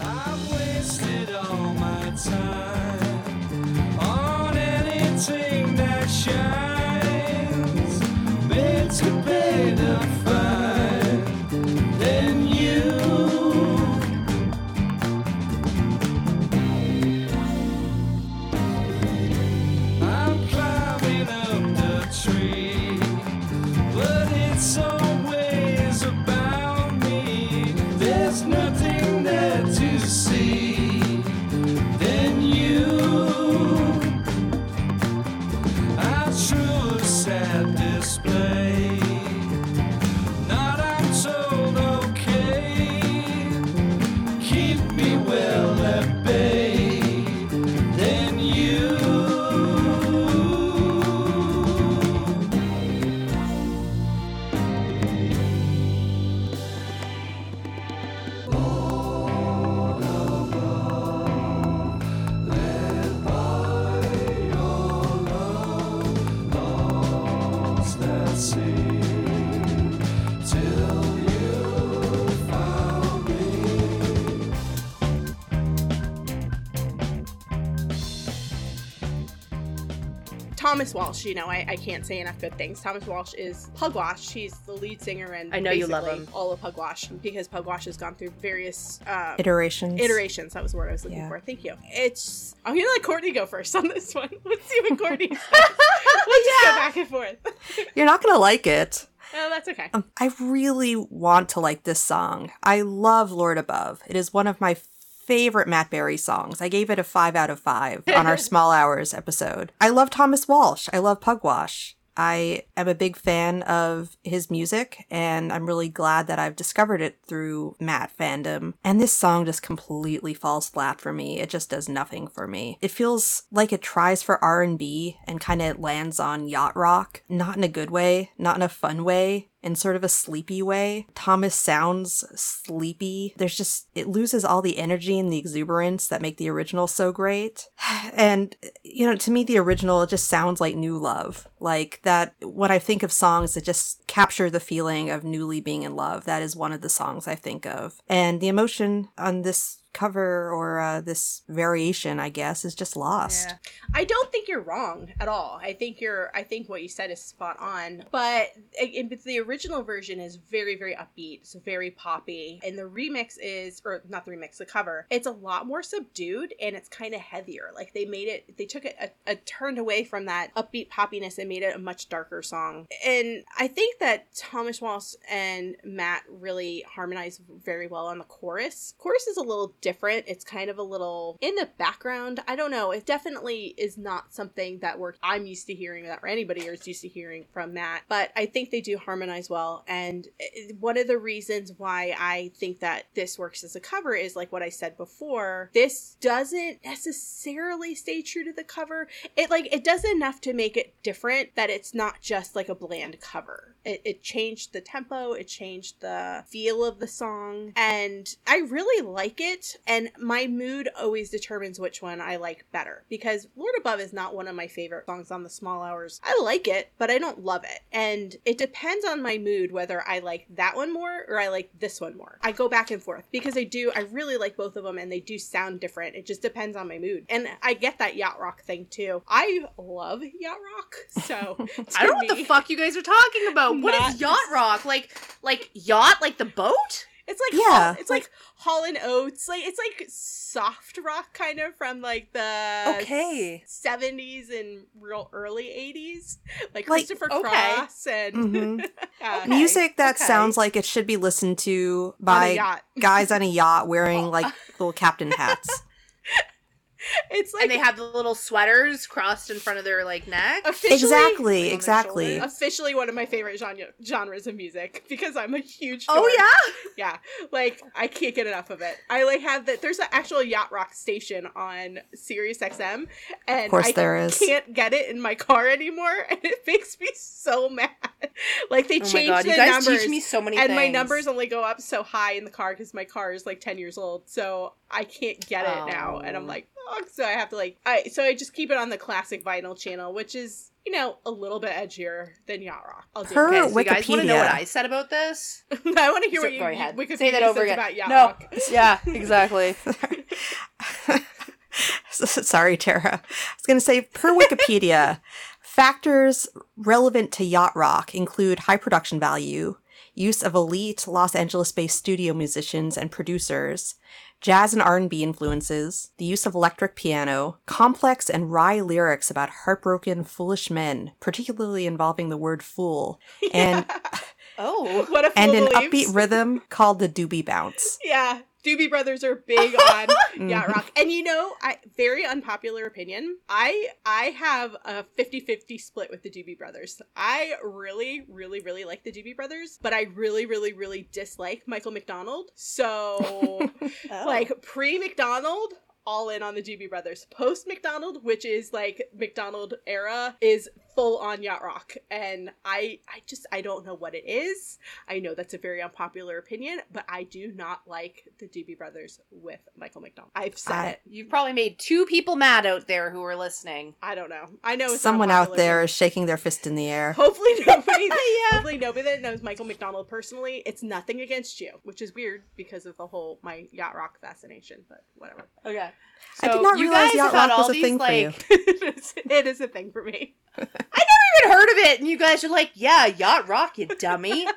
I've wasted all my time on anything that shines. Better pay the fine Thomas Walsh, you know, I, I can't say enough good things. Thomas Walsh is Pugwash. He's the lead singer and I know you love basically him. all of Pugwash because Pugwash has gone through various uh, Iterations. iterations. That was the word I was looking Yeah. for. Thank you. It's I'm gonna let Courtney go first on this one. Let's see what Courtney says. we'll just go back and forth. You're not gonna like it. Oh, that's okay. Um, I really want to like this song. I love Lord Above. It is one of my favorite Matt Berry songs. I gave it a 5 out of 5 on our Small Hours episode. I love Thomas Walsh. I love Pugwash. I am a big fan of his music, and I'm really glad that I've discovered it through Matt fandom. And this song just completely falls flat for me. It just does nothing for me. It feels like it tries for R&B and kind of lands on yacht rock, not in a good way, not in a fun way in sort of a sleepy way. Thomas sounds sleepy. There's just, it loses all the energy and the exuberance that make the original so great. And, you know, to me, the original, it just sounds like new love. Like that, when I think of songs that just capture the feeling of newly being in love, that is one of the songs I think of. And the emotion on this cover or uh, this variation, I guess, is just lost. Yeah. I don't think you're wrong at all. I think you're. I think what you said is spot on. But it, the original version is very, very upbeat. It's very poppy, and the remix is, or not the remix, the cover. It's a lot more subdued and it's kind of heavier. Like they made it. They took it a, a turned away from that upbeat poppiness and made it a much darker song. And I think that Thomas Walsh and Matt really harmonize very well on the chorus. Chorus is a little different. It's kind of a little in the background. I don't know. It definitely is not something that we're I'm used to hearing that or anybody is used to hearing from Matt. But I think they do harmonize well. And one of the reasons why I think that this works as a cover is like what I said before. This doesn't necessarily stay true to the cover. It like it does enough to make it different that it's not just like a bland cover. It, it changed the tempo, it changed the feel of the song, and I really like it. And my mood always determines which one I like better because Lord Above is not one of my favorite songs on the small hours. I like it, but I don't love it. And it depends on my mood whether I like that one more or I like this one more. I go back and forth because I do, I really like both of them and they do sound different. It just depends on my mood. And I get that yacht rock thing too. I love yacht rock. So I don't know what the fuck you guys are talking about. What is yacht rock? Like, like yacht, like the boat? It's like Yeah, Hall- it's like, Hall and Oates. Like it's like soft rock kind of from like the Okay. seventies and real early eighties, like, Like, Christopher okay. Cross and Mhm. uh, Okay. Music that okay. sounds like it should be listened to by guys on a yacht wearing like little captain hats. It's like and they have the little sweaters crossed in front of their like neck. exactly, exactly. shoulders. officially one of my favorite genre- genres of music because I'm a huge Oh yeah, yeah like I can't get enough of it I like have that there's an actual yacht rock station on Sirius XM and Of course I there is. can't get it in my car anymore and it makes me so mad like they oh my changed god, the you guys numbers teach me so many and things. my numbers only go up so high in the car because my car is like 10 years old so I can't get it now and I'm Oh. like oh so I have to like I so I just keep it on the classic vinyl channel which is you know a little bit edgier than yacht rock I'll do Per- it. Okay, so you guys want to know what I said about this? I want to hear So- what you go ahead. Wikipedia Say that over again. about yacht no, rock. yeah, exactly. Sorry, Tara. I was going to say, per Wikipedia, factors relevant to yacht rock include high production value, use of elite Los Angeles-based studio musicians and producers, jazz and R&B influences, the use of electric piano, complex and wry lyrics about heartbroken, foolish men, particularly involving the word fool, and Oh, what a and an believes. upbeat rhythm called the doobie bounce. Yeah, Doobie Brothers are big on Mm-hmm. yacht rock. And you know, I very unpopular opinion. I I have a 50-50 split with the Doobie Brothers. I really really really like the Doobie Brothers, but I really really really dislike Michael McDonald. So like pre McDonald all in on the Doobie Brothers. Post McDonald, which is like McDonald era, is full on yacht rock. And I I just I don't know what it is. I know that's a very unpopular opinion, but I do not like the Doobie Brothers with Michael McDonald. I've said I- it. you've probably made two people mad out there who are listening. I don't know. I know it's Someone out unpopular there opinion. is shaking their fist in the air. Hopefully nobody, Yeah. hopefully nobody that knows Michael McDonald personally. It's nothing against you, which is weird because of the whole my yacht rock fascination. But whatever. Okay. I did not realize yacht rock was a these, thing for you. like, it, is, it is a thing for me. Even heard of it, and you guys are like, "Yeah, yacht rock, you dummy."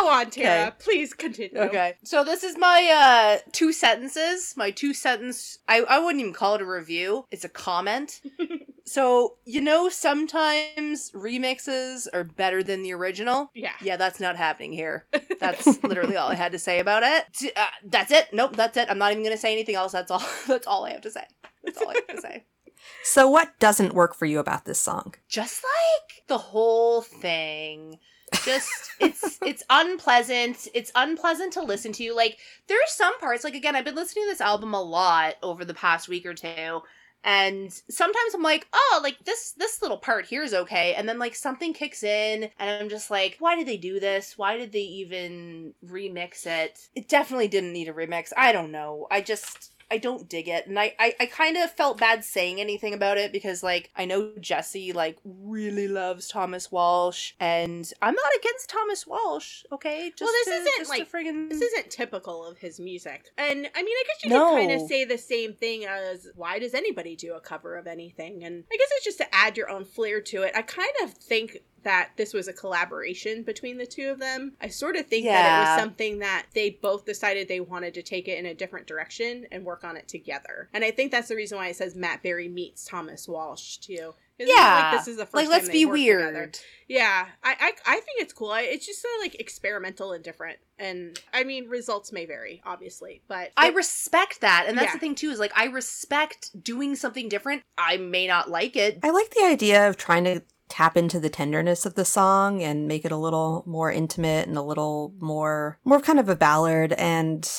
Go on, Tara. Okay. Please continue. Okay. So this is my uh two sentences. My two sentence I, I wouldn't even call it a review. It's a comment. so you know sometimes remixes are better than the original. Yeah. Yeah, that's not happening here. That's literally all I had to say about it. Uh, that's it. Nope, that's it. I'm not even gonna say anything else. That's all. That's all I have to say. That's all I have to say. So, what doesn't work for you about this song? just like the whole thing. Just it's it's unpleasant. It's unpleasant to listen to. Like there are some parts like again i've been listening to this album a lot over the past week or two and sometimes i'm like oh like this this little part here is okay. And then like something kicks in and i'm just like why did they do this? Why did they even remix it? It definitely didn't need a remix. I don't know. I just I don't dig it. And I, I, I kind of felt bad saying anything about it because, like, I know Jesse, like, really loves Thomas Walsh. And I'm not against Thomas Walsh, okay? Just Well, this to- isn't, just like, friggin- This isn't typical of his music. And I mean, I guess you No. could kind of say the same thing as why does anybody do a cover of anything? And I guess it's just to add your own flair to it. I kind of think that this was a collaboration between the two of them. I sort of think that it was something that they both decided they wanted to take it in a different direction and work on it together. And I think that's the reason why it says Matt Berry meets Thomas Walsh too. Yeah. like this is the first like, time let's be weird. together. Yeah, I, I I think it's cool. I- It's just sort of like experimental and different. And I mean, results may vary, obviously, but I it- respect that. And that's Yeah. the thing, too, is like, I respect doing something different. I may not like it. I like the idea of trying to tap into the tenderness of the song and make it a little more intimate and a little more more kind of a ballad and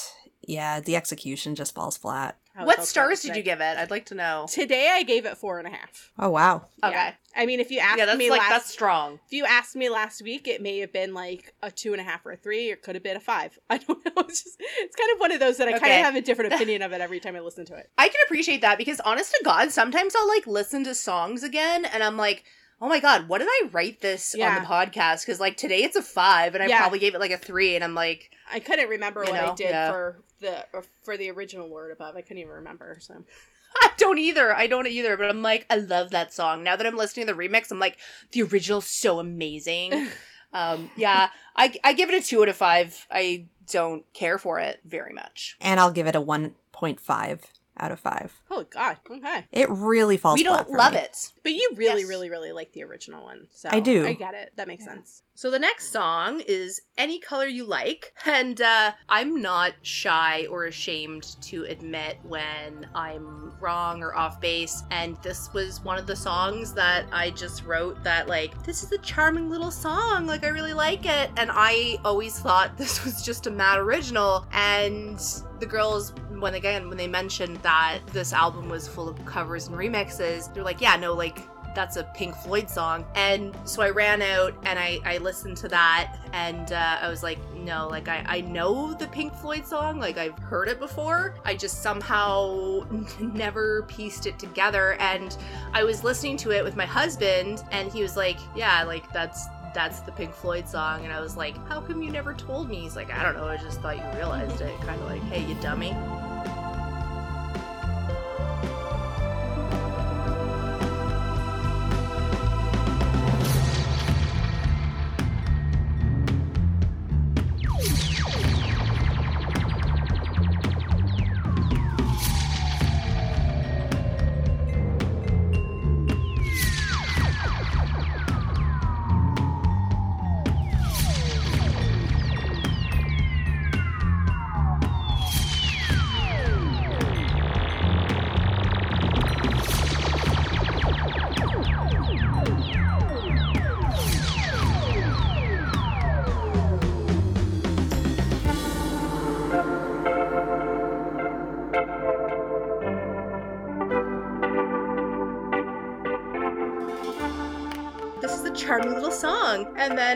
yeah, the execution just falls flat. What stars so. did you give it? I'd like to know. Today I gave it four and a half. Oh wow. Okay. Yeah. I mean, if you asked Yeah, that's me like, last, that's strong. if you asked me last week, it may have been like a two and a half or a three, or could have been a five. I don't know. It's just it's kind of one of those that I kind of have a different opinion of it every time I listen to it. I can appreciate that because honest to God, sometimes I'll like listen to songs again and I'm like, oh my God, what did I write this Yeah. on the podcast? Because like today it's a five and I Yeah. probably gave it like a three and I'm like, I couldn't remember You what I did yeah. for the for the original Lord Above. I couldn't even remember. So I don't either. I don't either. But I'm like, I love that song. Now that I'm listening to the remix, I'm like, the original's so amazing. um, yeah, I I give it a two out of five. I don't care for it very much. And I'll give it a 1.5 out of 5. oh god, okay. It really falls we don't for love me. it. But you really, Yes. really, really like the original one. So I do. I get it. That makes sense. So the next song is Any Color You Like. And uh, I'm not shy or ashamed to admit when I'm wrong or off base. And this was one of the songs that I just wrote that, like, this is a charming little song. Like, I really like it. And I always thought this was just a Matt original. And the girls, when again, when they mentioned that this album was full of covers and remixes, they're like, yeah, no, like, that's a Pink Floyd song. And so I ran out and I, I listened to that and uh, I was like, no, like I, I know the Pink Floyd song, like I've heard it before. I just somehow never pieced it together. And I was listening to it with my husband and he was like, yeah, like that's that's the Pink Floyd song. And I was like, how come you never told me? He's like, I don't know, I just thought you realized it. Kind of like, hey, you dummy.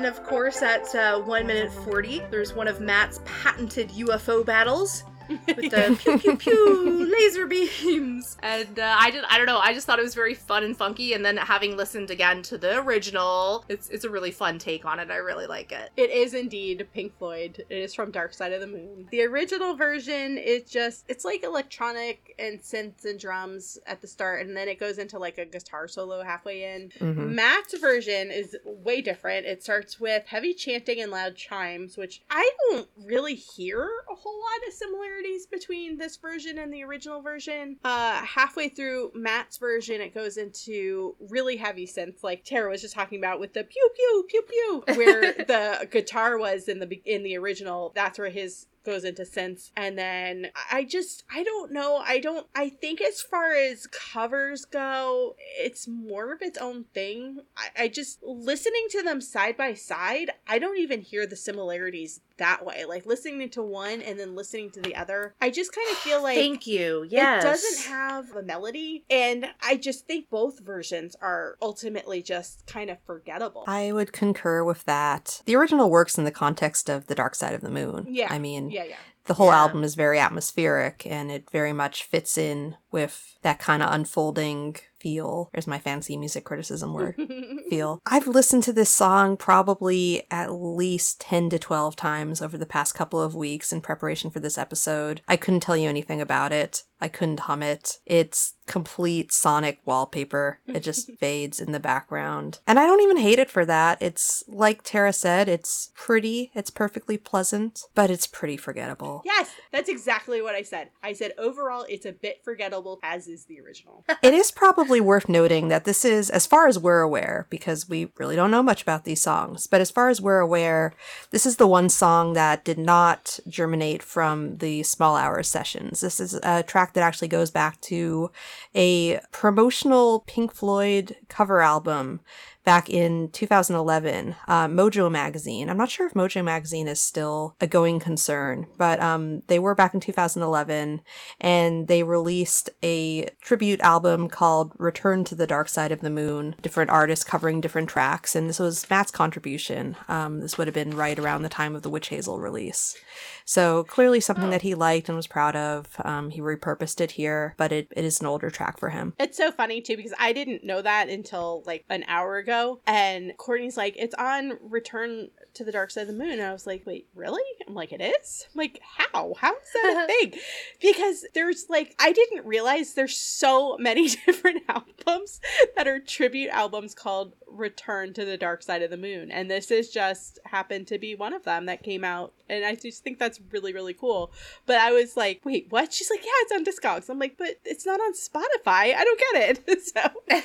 Of course, at uh, 1 minute 40, there's one of Matt's patented UFO battles. With the pew pew pew laser beams. And uh, I did I don't know, I just thought it was very fun and funky and then having listened again to the original, it's it's a really fun take on it. I really like it. It is indeed Pink Floyd. It is from Dark Side of the Moon. The original version is just it's like electronic and synths and drums at the start and then it goes into like a guitar solo halfway in. Mhm. Matt's version is way different. It starts with heavy chanting and loud chimes, which I don't really hear a whole lot of similarities between this version and the original version. Uh, halfway through Matt's version, it goes into really heavy synth, like Tara was just talking about with the pew pew pew pew, where the guitar was in the in the original. That's where his goes into synths and then i just i don't know i don't i think as far as covers go it's more of its own thing i, I just listening to them side by side i don't even hear the similarities that way like listening to one and then listening to the other i just kind of feel like Thank you. Yes. it doesn't have a melody and i just think both versions are ultimately just kind of forgettable I would concur with that. The original works in the context of The Dark Side of the Moon. Yeah. I mean, yeah yeah the whole Yeah. album is very atmospheric and it very much fits in with that kind of unfolding feel. There's my fancy music criticism word. feel. I've listened to this song probably at least 10 to 12 times over the past couple of weeks in preparation for this episode. I couldn't tell you anything about it. I couldn't hum it. It's complete sonic wallpaper. It just fades in the background. And I don't even hate it for that. It's like Tara said, it's pretty, it's perfectly pleasant, but it's pretty forgettable. Yes, that's exactly what I said. I said overall it's a bit forgettable, as is the original. It is probably worth noting that this is, as far as we're aware, because we really don't know much about these songs, but as far as we're aware, this is the one song that did not germinate from the Small Hours sessions. This is a track that actually goes back to a promotional Pink Floyd cover album back in 2011, uh, Mojo Magazine. I'm not sure if Mojo Magazine is still a going concern, but um, they were back in 2011, and they released a tribute album called Return to the Dark Side of the Moon, different artists covering different tracks, and this was Matt's contribution. Um, this would have been right around the time of the Witchazel release. So clearly something that he liked and was proud of. Um, he repurposed it here, but it, it is an older track for him. It's so funny too because I didn't know that until like an hour ago. And Courtney's like, it's on Return to the Dark Side of the Moon. And I was like, wait, really? I'm like, it is? I'm like, how? How is that a thing? Because there's like, I didn't realize there's so many different albums that are tribute albums called Return to the Dark Side of the Moon. And this is just happened to be one of them that came out. And I just think that's really, really cool. But I was like, wait, what? She's like, yeah, it's on Discogs. I'm like, but it's not on Spotify. I don't get it. so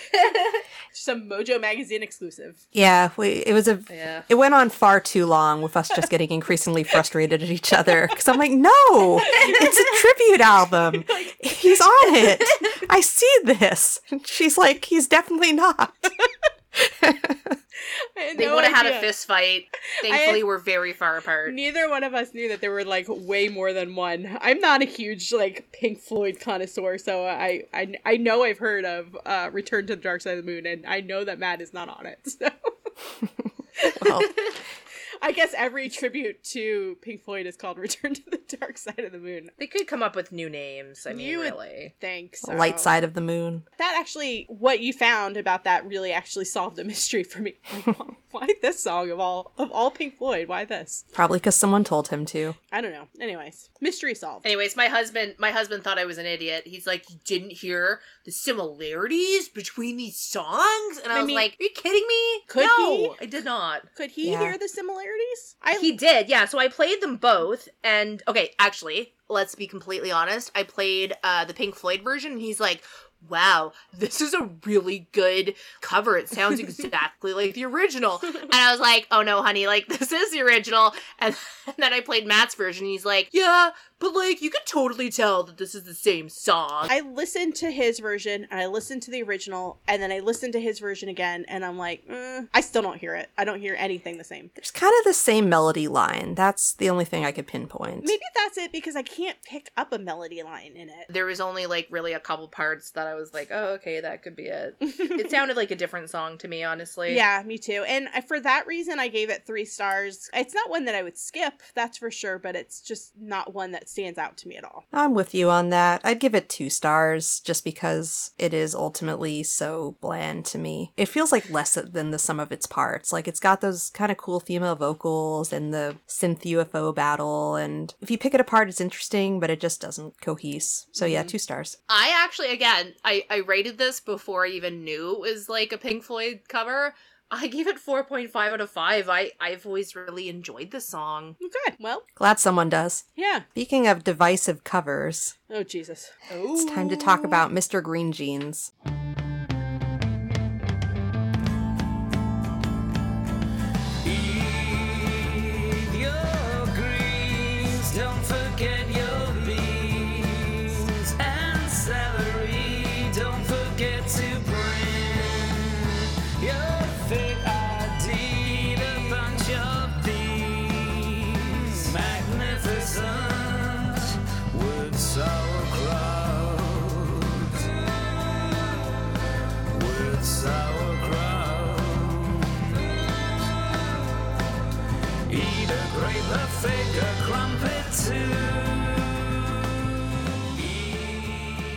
just a Mojo magazine exclusive. Yeah, we, it was a Yeah. It went on far too long with us just getting increasingly frustrated at each other. Because I'm like, no, it's a tribute album. He's on it. I see this. And she's like, he's definitely not. I had They no would have had a idea. fist fight. Thankfully, we're very far apart. Neither one of us knew that there were like way more than one. I'm not a huge like Pink Floyd connoisseur, so I I, I know I've heard of uh, Return to the Dark Side of the Moon, and I know that Matt is not on it. So Well, I guess every tribute to Pink Floyd is called Return to the Dark Side of the Moon. They could come up with new names. I mean, You would- really. Thanks. the light side of the moon. That actually, what you found about that really actually solved a mystery for me. Like, why this song of all of all Pink Floyd? Why this? Probably because someone told him to. I don't know. Anyways, mystery solved. Anyways, my husband, my husband thought I was an idiot. He's like, "You didn't hear the similarities between these songs?" And I, I was mean, like, "Are you kidding me?" could no, he? I did not. Could he Yeah. hear the similarities? I He did, yeah. So I played them both, and okay, actually, let's be completely honest. I played uh, the Pink Floyd version, and he's like, "Wow, this is a really good cover. It sounds exactly like the original." And I was like, "Oh no, honey, like this is the original." And, then I played Matt's version. And he's like, "Yeah, but like you could totally tell that this is the same song." I listened to his version and I listened to the original and then I listened to his version again and I'm like, mm, I still don't hear it. I don't hear anything the same. There's kind of the same melody line. That's the only thing I could pinpoint. Maybe that's it because I can't pick up a melody line in it. there was only like really a couple parts that I was like, "Oh, okay, that could be it." it sounded like a different song to me, honestly. Yeah, me too. And for that reason, I gave it three stars. It's not one that I would skip, that's for sure, but it's just not one that stands out to me at all. I'm with you on that. I'd give it two stars just because it is ultimately so bland to me. It feels like less than the sum of its parts. Like it's got those kind of cool female vocals and the synth UFO battle, and if you pick it apart, it's interesting, but it just doesn't cohese. So yeah, mm-hmm. two stars. I actually, again, I, I rated this before I even knew it was like a Pink Floyd cover. I gave it 4.5 out of 5. I, I've always really enjoyed the song. Oh, good. Well, Glad someone does. yeah. Speaking of divisive covers, Oh Jesus. it's time to talk oh. about Mr. Green Genes.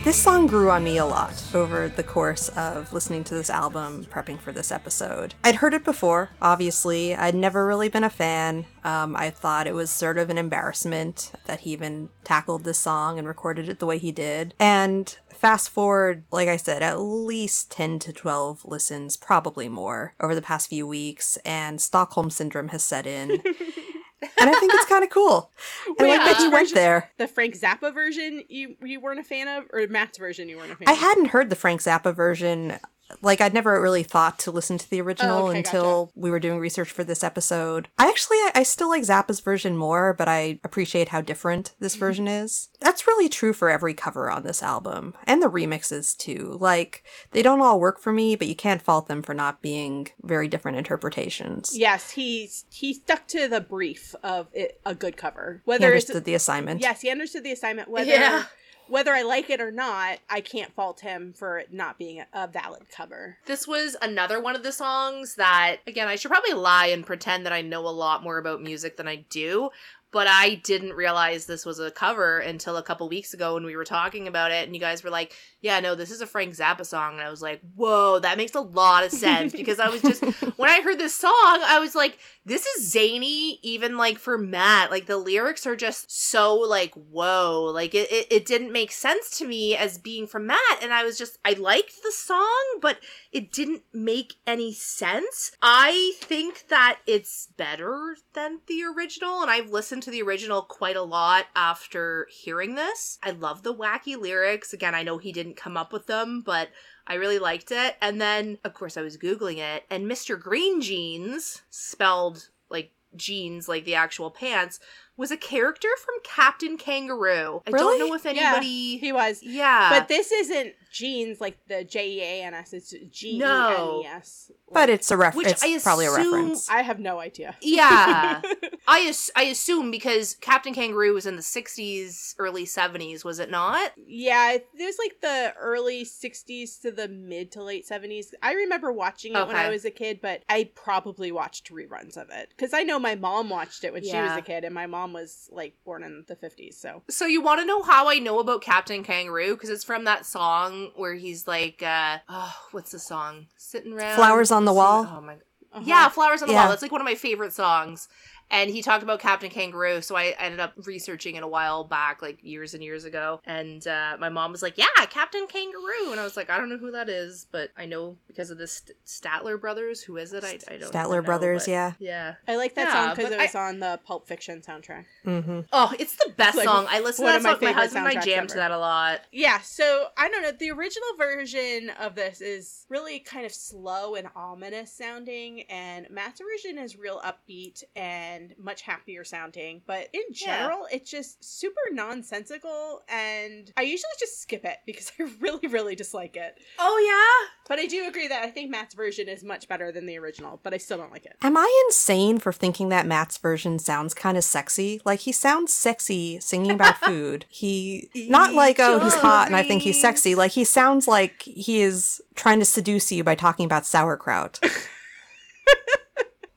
This song grew on me a lot over the course of listening to this album, prepping for this episode. I'd heard it before, obviously. I'd never really been a fan. Um, I thought it was sort of an embarrassment that he even tackled this song and recorded it the way he did. And fast forward, like I said, at least 10 to 12 listens, probably more, over the past few weeks, and Stockholm Syndrome has set in. and I think it's kind of cool. I Wait, like that which he went there. The Frank Zappa version you you weren't a fan of, or Matt's version you weren't a fan I of? hadn't heard the Frank Zappa version. Like I'd never really thought to listen to the original Oh, okay, until we were doing research for this episode. I actually I, I still like Zappa's version more, but I appreciate how different Mm-hmm. this version is. That's really true for every cover on this album and the remixes too. Like they don't all work for me, but you can't fault them for not being very different interpretations. Yes, he's he stuck to the brief of it, a good cover. He Whether it's understood the assignment. yes, he understood the assignment. Whether Yeah. Whether I like it or not, I can't fault him for it not being a, valid cover. This was another one of the songs that, again, I should probably lie and pretend that I know a lot more about music than I do. But I didn't realize this was a cover until a couple weeks ago when we were talking about it, and you guys were like, "Yeah, no, this is a Frank Zappa song," and I was like, "Whoa, that makes a lot of sense." because I was just when I heard this song, I was like, "This is zany." Even like for Matt, like the lyrics are just so like, "Whoa!" Like it, it, it didn't make sense to me as being from Matt, and I was just I liked the song, but it didn't make any sense. I think that it's better than the original, and I've listened to the original quite a lot after hearing this. I love the wacky lyrics. Again, I know he didn't come up with them, but I really liked it. And then, of course, I was Googling it, and Mr. Green Jeans, spelled like jeans, like the actual pants, was a character from Captain Kangaroo. I Really? don't know if anybody. Yeah, anybody. he was. Yeah. But this isn't jeans like the J E A N S. It's G E N E S. But it's a reference. Which it's I probably a reference. I have no idea. Yeah. I as- I assume because Captain Kangaroo was in the 60s, early 70s, was it not? Yeah, there's like the early 60s to the mid to late 70s. I remember watching it when I was a kid, but I probably watched reruns of it because I know my mom watched it when she was a kid, and my mom was like born in the 50s. So So you want to know how I know about Captain Kangaroo because it's from that song where he's like uh oh, what's the song? Sitting around Flowers on the Wall? Oh my uh-huh. Yeah, Flowers on the Yeah. Wall. That's like one of my favorite songs. And he talked about Captain Kangaroo, so I ended up researching it a while back, like years and years ago. And uh, my mom was like, "Yeah, Captain Kangaroo," and I was like, "I don't know who that is, but I know because of the St- Statler brothers. Who is it? I, I don't Statler know, Brothers, but- yeah. yeah. I like that Yeah, song because it was on the Pulp Fiction soundtrack. hmm Oh, it's the best Like, song. I listen to that of my song. My, husband and I jam to that a lot. Yeah, so I don't know. The original version of this is really kind of slow and ominous sounding, and Matt's version is real upbeat and much happier sounding. But in Yeah. general, it's just super nonsensical, and I usually just skip it because I really, really dislike it. Oh yeah? But I do agree that I think Matt's version is much better than the original, but I still don't like it. Am I insane for thinking that Matt's version sounds kind of sexy? Like he sounds sexy singing about food. He not like oh he's hot and I think he's sexy. Like he sounds like he is trying to seduce you by talking about sauerkraut.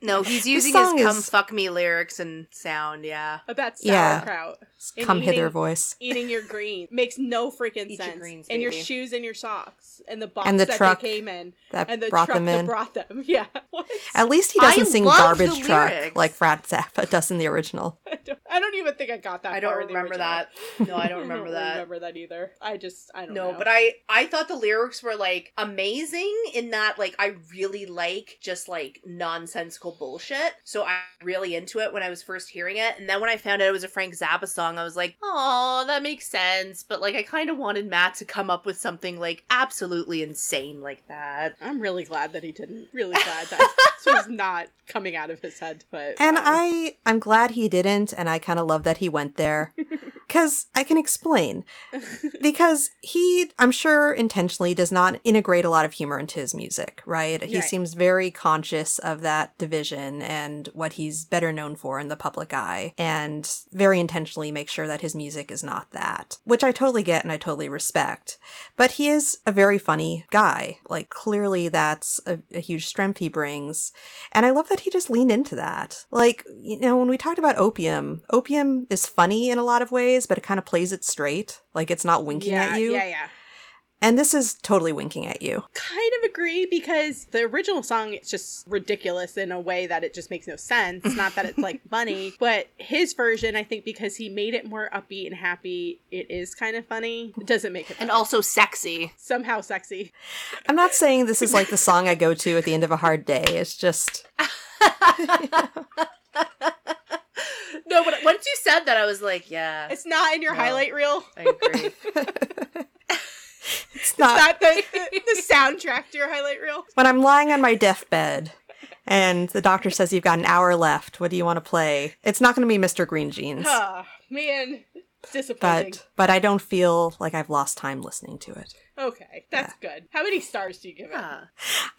No, he's using song his "come is- fuck me" lyrics and sound. Yeah, About Yeah. sauerkraut. And Come hither voice. Eating your greens makes no freaking Eat your sense. greens, and your shoes and your socks and the box And the that truck they came in That and the brought truck them that in. brought them. Yeah. What? At least he doesn't sing garbage truck lyrics. like Frank Zappa does in the original. I don't, I don't even think I got that. I don't far the remember that. No, I don't remember that. I don't that. remember that either. I just I don't know. No, know. but I I thought the lyrics were like amazing in that like I really like just like nonsensical bullshit. So I really into it when I was first hearing it, and then when I found out it was a Frank Zappa song, I was like, oh, that makes sense. But like I kind of wanted Matt to come up with something like absolutely insane like that. I'm really glad that he didn't. Really glad that this was not coming out of his head. But And um, I I'm glad he didn't and I kind of love that he went there cuz I can explain. Because he I'm sure intentionally does not integrate a lot of humor into his music, right? He Right. seems very conscious of that division and what he's better known for in the public eye and very intentionally makes sure that his music is not that, which I totally get and I totally respect. But he is a very funny guy. Like clearly that's a, a huge strength he brings. And I love that he just leaned into that. Like, you know, when we talked about opium, opium is funny in a lot of ways, but it kind of plays it straight. Like it's not winking yeah, at you. Yeah, yeah. And this is totally winking at you. Kind of agree because the original song is just ridiculous in a way that it just makes no sense. Not that it's like funny, but his version, I think, because he made it more upbeat and happy, it is kind of funny. It doesn't make it And also sexy. somehow sexy. I'm not saying this is like the song I go to at the end of a hard day. It's just No, but once you said that, I was like, yeah, It's not in your No. highlight reel. I agree. it's not Not the, the, the soundtrack to your highlight reel. when I'm lying on my deathbed and the doctor says you've got an hour left. What do you want to play? It's not going to be Mr. Green Genes. Ah, man, disappointing. But but I don't feel like I've lost time listening to it. Okay, that's good. How many stars do you give it? I'm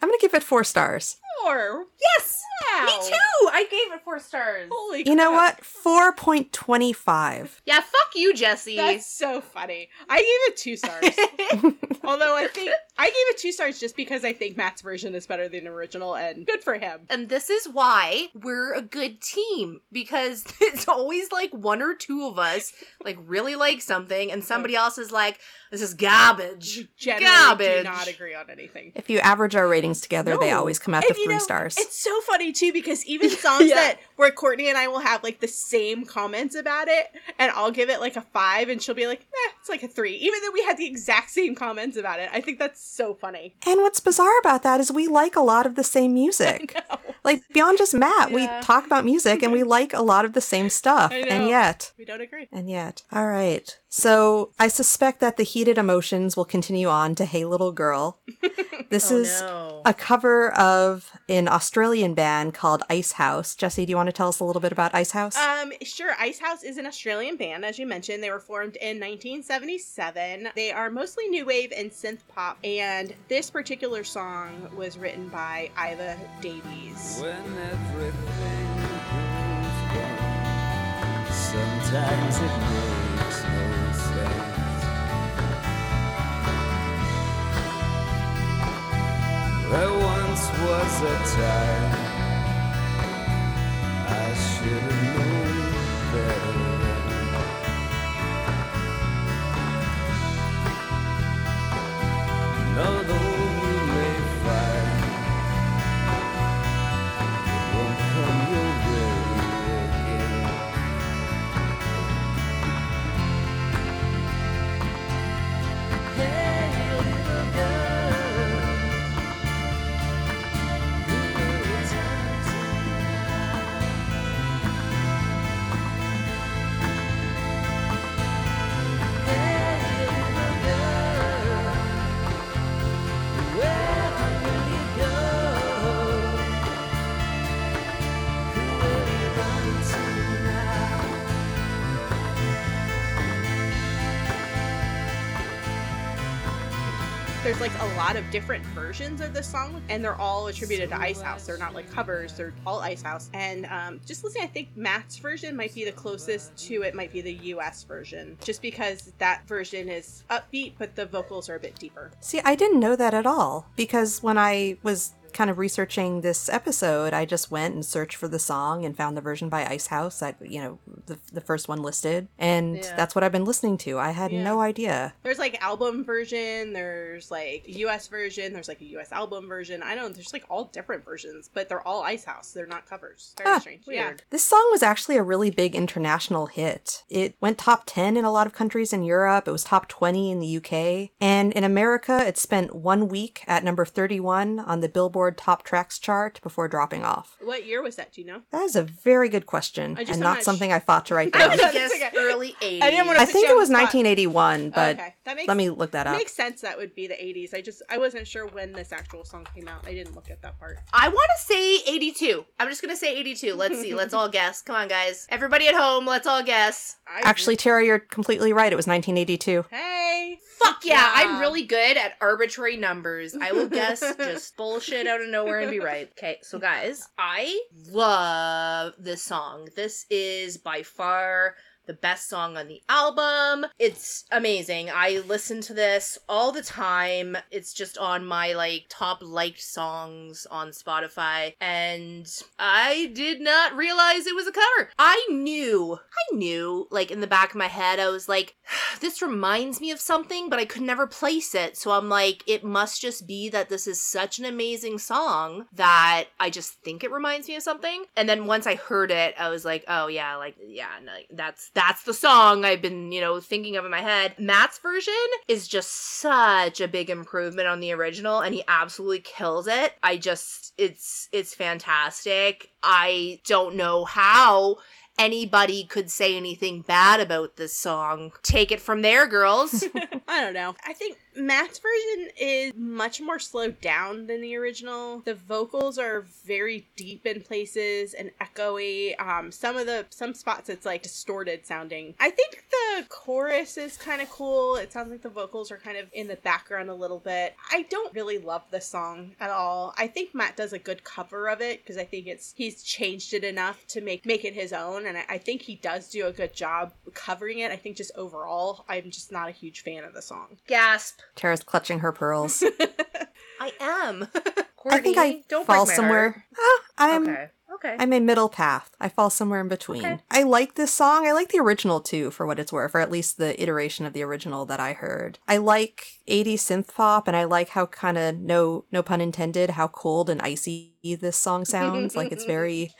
going to give it 4 stars. Four. Yes, Wow. me too. I gave it four stars. Holy You know what? 4.25. Yeah, fuck you, Jesse. That's so funny. I gave it two stars. Although I think I gave it two stars just because I think Matt's version is better than the original, and good for him. and this is why we're a good team because it's always like one or two of us like really like something, and somebody else is like, "This is garbage." Generally, Garbage. do not agree on anything. If you average our ratings together, they always come out And, to 3 know, stars. It's so funny too because even songs Yeah. that where Courtney and I will have like the same comments about it, and I'll give it like a five, and she'll be like, "Eh, it's like a three, even though we had the exact same comments about it. I think that's so funny. And what's bizarre about that is we like a lot of the same music. Like beyond just Matt, we talk about music and we like a lot of the same stuff. I know. And yet, We don't agree. and yet. All right. So I suspect that the heated emotions will continue on to Hey Little Girl. This Oh, is no. a cover of an Australian band called Icehouse. Jesse, do you want to tell us a little bit about Icehouse? Um, sure. Icehouse is an Australian band, as you mentioned. They were formed in 1977. They are mostly new wave and synth pop, and this particular song was written by Iva Davies. When everything goes wrong, sometimes it There once was a time I should have known lot of different versions of the song, and they're all attributed to Icehouse. They're not like covers; they're all Icehouse. And um, just listening, I think Matt's version might be the closest to it. Might be the U.S. version, just because that version is upbeat, but the vocals are a bit deeper. See, I didn't know that at all because when I was kind of researching this episode, I just went and searched for the song and found the version by Icehouse that, you know, the, the first one listed. And Yeah. that's what I've been listening to. I had Yeah. no idea. There's like album version, there's like US version, there's like a US album version. I don't there's like all different versions, but they're all Icehouse. They're not covers. Very Ah, strange. Yeah. weird. This song was actually a really big international hit. It went top 10 in a lot of countries in Europe. It was top 20 in the UK. And in America, it spent one week at number 31 on the Billboard Top Tracks chart before dropping off. What year was that? Do you know? That is a very good question I just and not not something I thought to write down. would That's guess okay. early 80s. I didn't wanna I think it was spot. 1981, but okay, that makes let me look that up. makes sense. That would be the 80s. I just I wasn't sure when this actual song came out. I didn't look at that part. I want to say 82. I'm just going to say 82. Let's see. Let's all guess. Come on, guys. Everybody at home, let's all guess. I Actually, Tara, you're completely right. It was 1982. hey, Fuck yeah, Yeah. I'm really good at arbitrary numbers. I will guess just bullshit out of nowhere and be right. Okay, so guys, I love this song. This is by far the best song on the album. It's amazing. I listen to this all the time. It's just on my like top liked songs on Spotify and I did not realize it was a cover. I knew, I knew like in the back of my head I was like this reminds me of something but I could never place it. So I'm like it must just be that this is such an amazing song that I just think it reminds me of something. And then once I heard it I was like, "Oh yeah, like yeah, no, that's that's the song I've been, you know, thinking of in my head." Matt's version is just such a big improvement on the original and he absolutely kills it. I just it's it's fantastic. I don't know how anybody could say anything bad about this song. Take it from there, girls. I don't know. I think Matt's version is much more slowed down than the original. The vocals are very deep in places and echoey. Um, some of the some spots it's like distorted sounding. I think the chorus is kind of cool. It sounds like the vocals are kind of in the background a little bit. I don't really love the song at all. I think Matt does a good cover of it because I think it's he's changed it enough to make make it his own, and I, I think he does do a good job covering it. I think just overall, I'm just not a huge fan of the song. Gasp. Tara's clutching her pearls. I am. I think I don't fall somewhere. Ah, I'm Okay. Okay. I'm a middle path. I fall somewhere in between. Okay. I like this song. I like the original too, for what it's worth, or at least the iteration of the original that I heard. I like 80s synth pop, and I like how kind of no no pun intended how cold and icy this song sounds. like it's very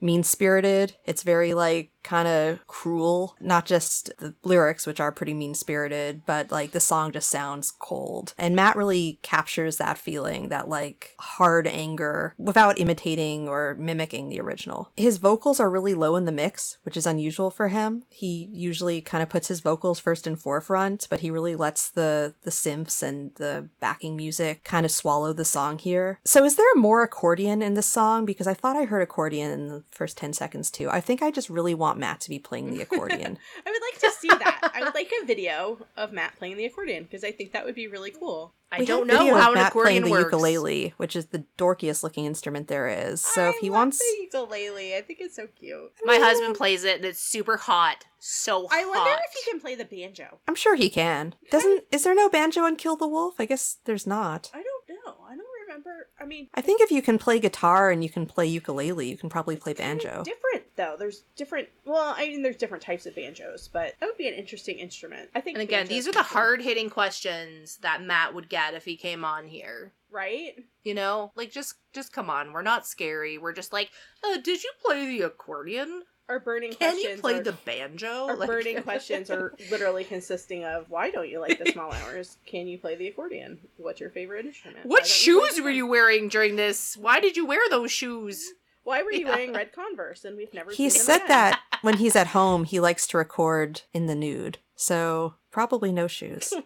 mean spirited. It's very like kind of cruel. Not just the lyrics, which are pretty mean spirited, but like the song just sounds cold. And Matt really captures that feeling, that like hard anger, without imitating or mimicking the original. His vocals are really low in the mix, which is unusual for him. He usually kind of puts his vocals first and forefront, but he really lets the the synths and the backing music kind of swallow the song here. So is there more accordion in this song? Because I thought I heard accordion in the first 10 seconds too. I think I just really want Matt to be playing the accordion. I would like to see that. I would like a video of Matt playing the accordion because I think that would be really cool. I We don't know of how an Matt playing accordion the ukulele, which is the dorkiest looking instrument there is. So I if he love wants the ukulele, I think it's so cute. My husband plays it and it's super hot. So I wonder if he can play the banjo. I'm sure he can. Doesn't is there no banjo in Kill the Wolf? I guess there's not. I don't know. I don't remember. I mean, I think if you can play guitar and you can play ukulele, you can probably play kinda banjo. Different though. There's different. Well, I mean, there's different types of banjos, but that would be an interesting instrument. I think. And again, these are the hard hitting questions that Matt would get if he came on here. right? You know, like just just come on. We're not scary. We're just like, uh, did you play the accordion? Our burning Can questions. you play are, the banjo? Our Like- burning questions are literally consisting of why don't you like the small hours? Can you play the accordion? What's your favorite instrument? What don't you shoes were you wearing during this? Why did you wear those shoes? Why were you Yeah. wearing red Converse and we've never He seen said again? that when he's at home, he likes to record in the nude. So probably no shoes.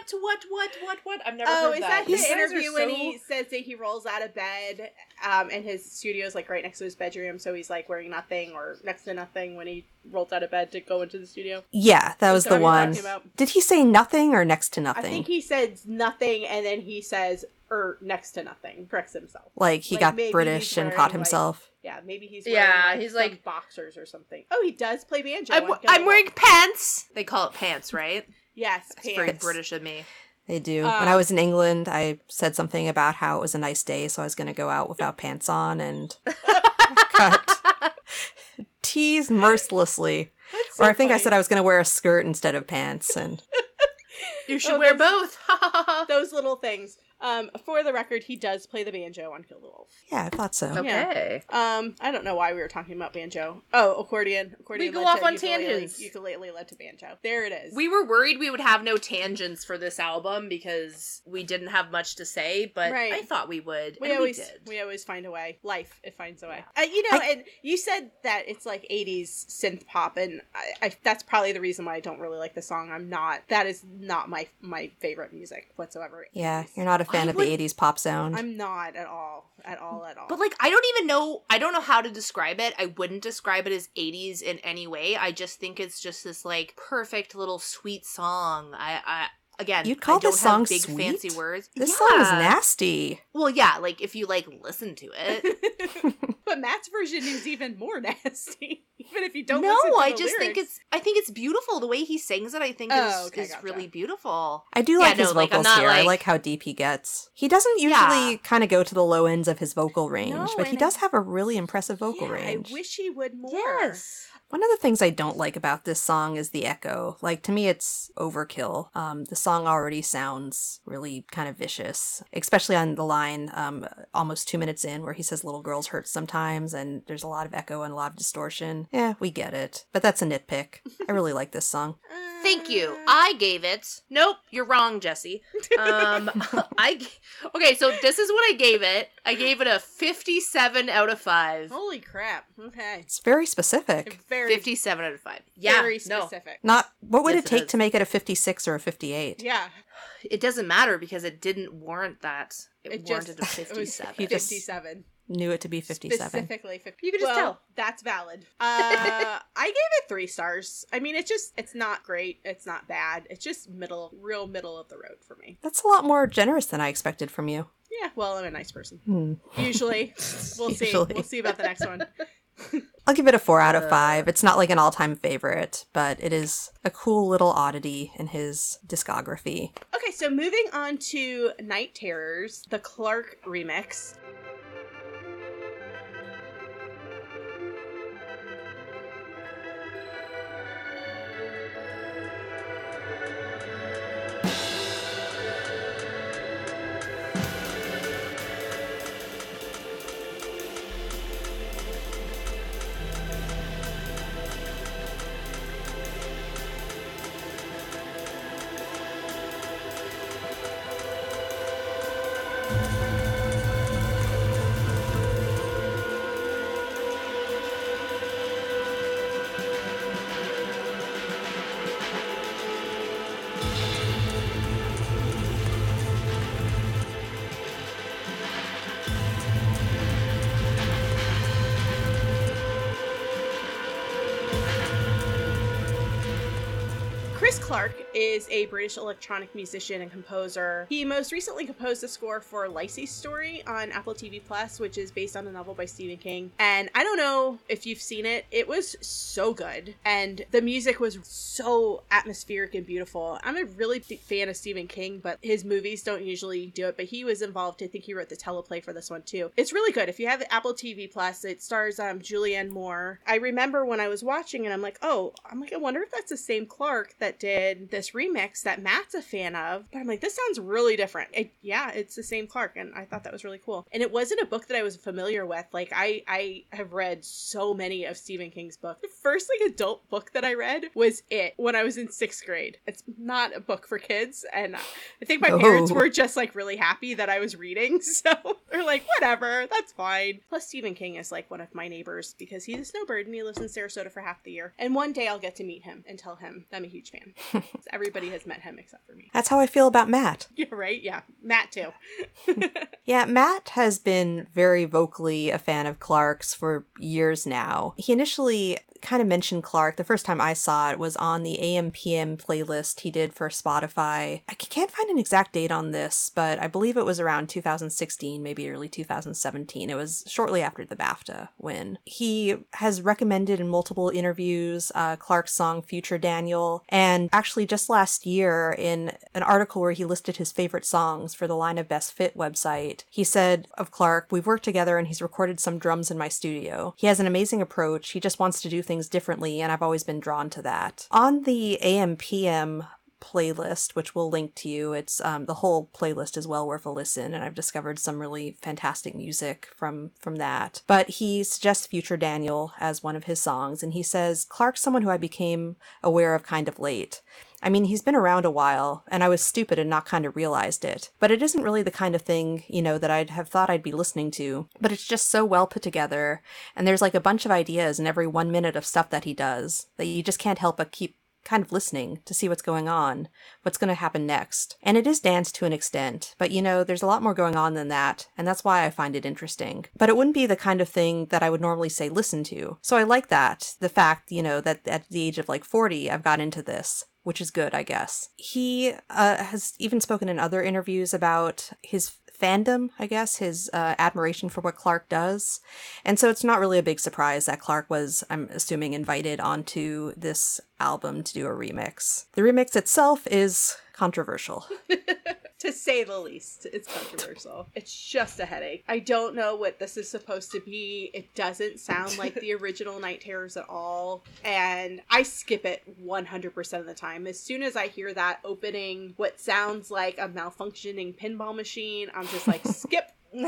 What? What? What? What? What? I've never Oh, heard that. Oh, is that. that the guys are interview when so- he says that he rolls out of bed, um, and his studio's like right next to his bedroom, so he's like wearing nothing or next to nothing when he rolls out of bed to go into the studio? Yeah, that was the that what you're one. Did he say nothing or next to nothing? I think he says nothing, and then he says or next to nothing. Corrects himself. like he like, got British he's and wearing, caught like- himself. Yeah, maybe he's Yeah, like, he's like- boxers or something. Oh, he does play banjo. I'm, I'm wearing pants. They call it pants, right? Yes, It's very. British of me. They do. Uh, when I was in England, I said something about how it was a nice day, so I was going to go out without pants on and got teased mercilessly. so or I think I said I was going to wear a skirt instead of pants, and You should Oh, wear those- both. Those little things. Um, for the record, he does play the banjo on Kill the Wolf. yeah, I thought so. okay. Um, I don't know why we were talking about banjo. Oh, accordion. Accordion. We go led off to on ukulele. tangents. Ukulele led to banjo. There it is. We were worried we would have no tangents for this album because we didn't have much to say, but Right. I thought we would. we and always we did. we always find a way. Life it finds a way. Uh, you know, and you said that it's like '80s synth pop, and I, I that's probably the reason why I don't really like the song. I'm not. That is not my my favorite music whatsoever. Yeah, you're not a fan I of would- the 80s pop sound. I'm not at all. At all. At all. But like I don't even know I don't know how to describe it. I wouldn't describe it as 80s in any way. I just think it's just this like perfect little sweet song. I I again, You'd call I don't this song big sweet? fancy words. this song is nasty. Well, yeah, like if you like listen to it. but Matt's version is even more nasty. even if you don't. no, listen to I the just think it's I think it's beautiful. The way he sings it, I think Oh, is okay, is gotcha. really beautiful. I do Yeah, like no, his like, I'm vocals not, here. I like- like how deep he gets. He doesn't usually Yeah. kind of go to the low ends of his vocal range, No, but he does I- have a really impressive vocal Yeah, range. I wish he would more. One of the things I don't like about this song is the echo. Like to me, it's overkill. Um, the song already sounds really kind of vicious, especially on the line um, almost two minutes in where he says "little girls hurt sometimes," and there's a lot of echo and a lot of distortion. Yeah, we get it, but that's a nitpick. I really like this song. Thank you. I gave it. Nope, you're wrong, Jesse. Um, I g- okay. So this is what I gave it. I gave it a 57 out of five. Holy crap. Okay. It's very specific. Very 57 out of five. Yeah, very no, specific. Not what would Yes, it it take is. to make it a 56 or a 58? Yeah. it doesn't matter because it didn't warrant that. It, It warranted just a it was 57. 57. Knew it to be 57. Specifically 50. You could just well, tell. That's valid. Uh, I gave it three stars. I mean, it's just, it's not great. It's not bad. It's just middle, real middle of the road for me. That's a lot more generous than I expected from you. Yeah, well, I'm a nice person. Hmm. Usually. We'll see. We'll see about the next one. I'll give it a four out of Uh. five. It's not like an all time favorite, but it is a cool little oddity in his discography. Okay, so moving on to Night Terrors, the Clark remix. Is a British electronic musician and composer. He most recently composed the score for Lisey's Story on Apple TV Plus, which is based on a novel by Stephen King. And I don't know if you've seen it, it was so good. And the music was so atmospheric and beautiful. I'm a really big fan of Stephen King, but his movies don't usually do it. But he was involved. I think he wrote the teleplay for this one too. It's really good. If you have Apple TV Plus, it stars um, Julianne Moore. I remember when I was watching and I'm like, oh, I'm like, I wonder if that's the same Clark that did this remix that Matt's a fan of. But I'm like, this sounds really different. It, yeah, it's the same Clark, and I thought that was really cool. And it wasn't a book that I was familiar with. Like I, I have read so many of Stephen King's books. The first like adult book that I read was It when I was in sixth grade. It's not a book for kids, and I think my parents were just like really happy that I was reading. So they're like, whatever, that's fine. Plus, Stephen King is like one of my neighbors because he's a snowbird and he lives in Sarasota for half the year. And one day I'll get to meet him and tell him I'm a huge fan. Everybody has met him except for me. That's how I feel about Matt. Yeah, right? Yeah. Matt too. Yeah, Matt has been very vocally a fan of Clark's for years now. He initially kind of mentioned Clark. The first time I saw it was on the AM/PM playlist he did for Spotify. I can't find an exact date on this, but I believe it was around 2016, maybe early 2017. It was shortly after the BAFTA win. He has recommended in multiple interviews uh, Clark's song Future Daniel, and actually just last year in an article where he listed his favorite songs for the Line of Best Fit website, he said of Clark, We've worked together and he's recorded some drums in my studio. He has an amazing approach. He just wants to do things differently, and I've always been drawn to that. On the AM/PM playlist, which we'll link to you. It's um, the whole playlist is well worth a listen, and I've discovered some really fantastic music from from that. But he suggests "Future Daniel" as one of his songs, and he says Clark's someone who I became aware of kind of late. I mean, he's been around a while, and I was stupid and not kind of realized it. But it isn't really the kind of thing, you know, that I'd have thought I'd be listening to. But it's just so well put together, and there's like a bunch of ideas in every one minute of stuff that he does that you just can't help but keep kind of listening to see what's going on, what's going to happen next. And it is dance to an extent, but you know, there's a lot more going on than that, and that's why I find it interesting. But it wouldn't be the kind of thing that I would normally say listen to. So I like that, the fact, you know, that at the age of like 40, I've got into this. Which is good, I guess. He uh, has even spoken in other interviews about his fandom, I guess, his uh, admiration for what Clark does. And so it's not really a big surprise that Clark was, I'm assuming, invited onto this album to do a remix. The remix itself is controversial. to say the least. It's controversial. It's just a headache. I don't know what this is supposed to be. It doesn't sound like the original Night Terrors at all. And I skip it 100% of the time. As soon as I hear that opening, what sounds like a malfunctioning pinball machine, I'm just like, skip.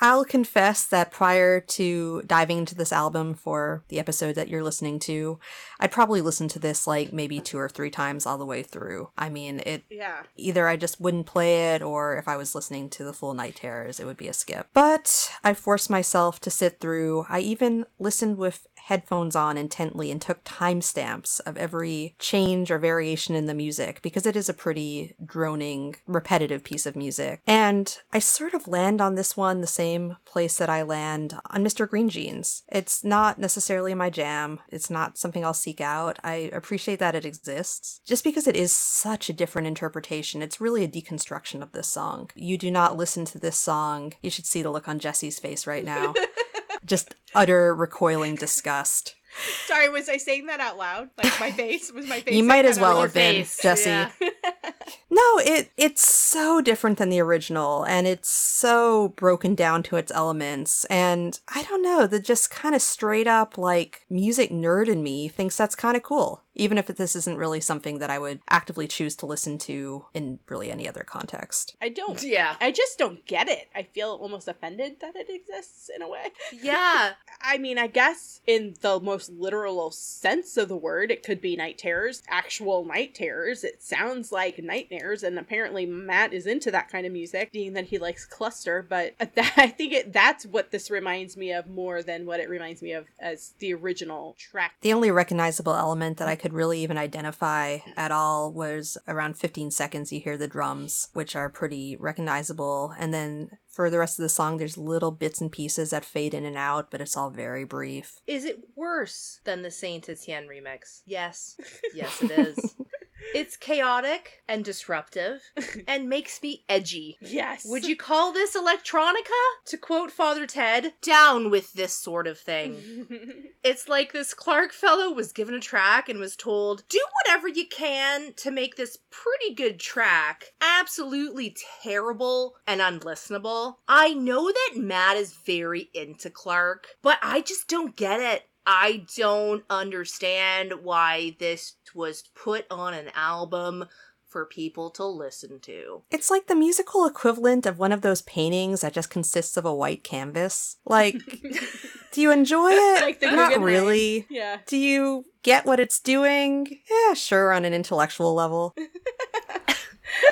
I'll confess that prior to diving into this album for the episode that you're listening to, I'd probably listened to this like maybe two or three times all the way through. I mean, it Yeah. either I just wouldn't play it or if I was listening to the full Night Terrors, it would be a skip. But I forced myself to sit through. I even listened with headphones on intently and took timestamps of every change or variation in the music because it is a pretty droning, repetitive piece of music. And I sort of land on this one the same place that I land on Mr. Green Genes. It's not necessarily my jam, it's not something I'll seek out. I appreciate that it exists. Just because it is such a different interpretation, it's really a deconstruction of this song. You do not listen to this song. You should see the look on Jesse's face right now. Just utter recoiling disgust. Sorry, was I saying that out loud? Like my face? Was my face? You might as well have been, face, Jesse. yeah. No, it it's so different than the original and it's so broken down to its elements and I don't know, the just kind of straight up like music nerd in me thinks that's kind of cool. Even if this isn't really something that I would actively choose to listen to in really any other context. I don't. Yeah. I just don't get it. I feel almost offended that it exists in a way. Yeah. I mean, I guess in the most literal sense of the word, it could be night terrors, actual night terrors. It sounds like nightmares, and apparently Matt is into that kind of music, being that he likes cluster. But that, I think it, that's what this reminds me of more than what it reminds me of as the original track. The only recognizable element that I could really even identify at all was around 15 seconds you hear the drums, which are pretty recognizable. And then for the rest of the song, there's little bits and pieces that fade in and out, but it's all very brief. Is it worse than the Saint Etienne remix? Yes. Yes, it is. It's chaotic and disruptive and makes me edgy. Yes. Would you call this electronica? To quote Father Ted, down with this sort of thing. It's like this Clark fellow was given a track and was told, do whatever you can to make this pretty good track absolutely terrible and unlistenable. I know that Matt is very into Clark, but I just don't get it. I don't understand why this was put on an album for people to listen to. It's like the musical equivalent of one of those paintings that just consists of a white canvas. Like, do you enjoy it? Like the Not Guggenheim. really. yeah. Do you get what it's doing? Yeah, sure, on an intellectual level.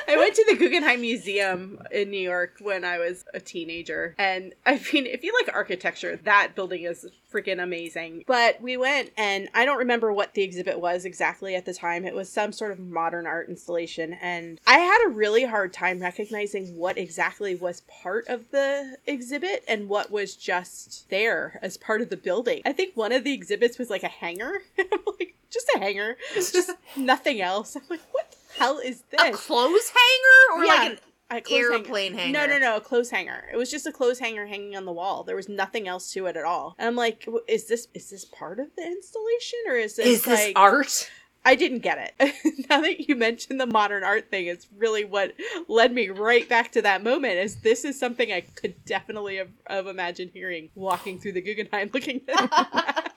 I went to the Guggenheim Museum in New York when I was a teenager. And I mean, if you like architecture, that building is freaking amazing. But we went, and I don't remember what the exhibit was exactly at the time. It was some sort of modern art installation. And I had a really hard time recognizing what exactly was part of the exhibit and what was just there as part of the building. I think one of the exhibits was like a hanger. I'm like, just a hanger, just nothing else. I'm like, what hell is this? A clothes hanger or Yeah, like an a airplane No, hanger? no, no, no, a clothes hanger. It was just a clothes hanger hanging on the wall. There was nothing else to it at all. And I'm like, is this is this part of the installation or is this is this like art? I didn't get it. now that you mentioned the modern art thing, it's really what led me right back to that moment. Is this is something I could definitely have, have imagined hearing walking through the Guggenheim, looking.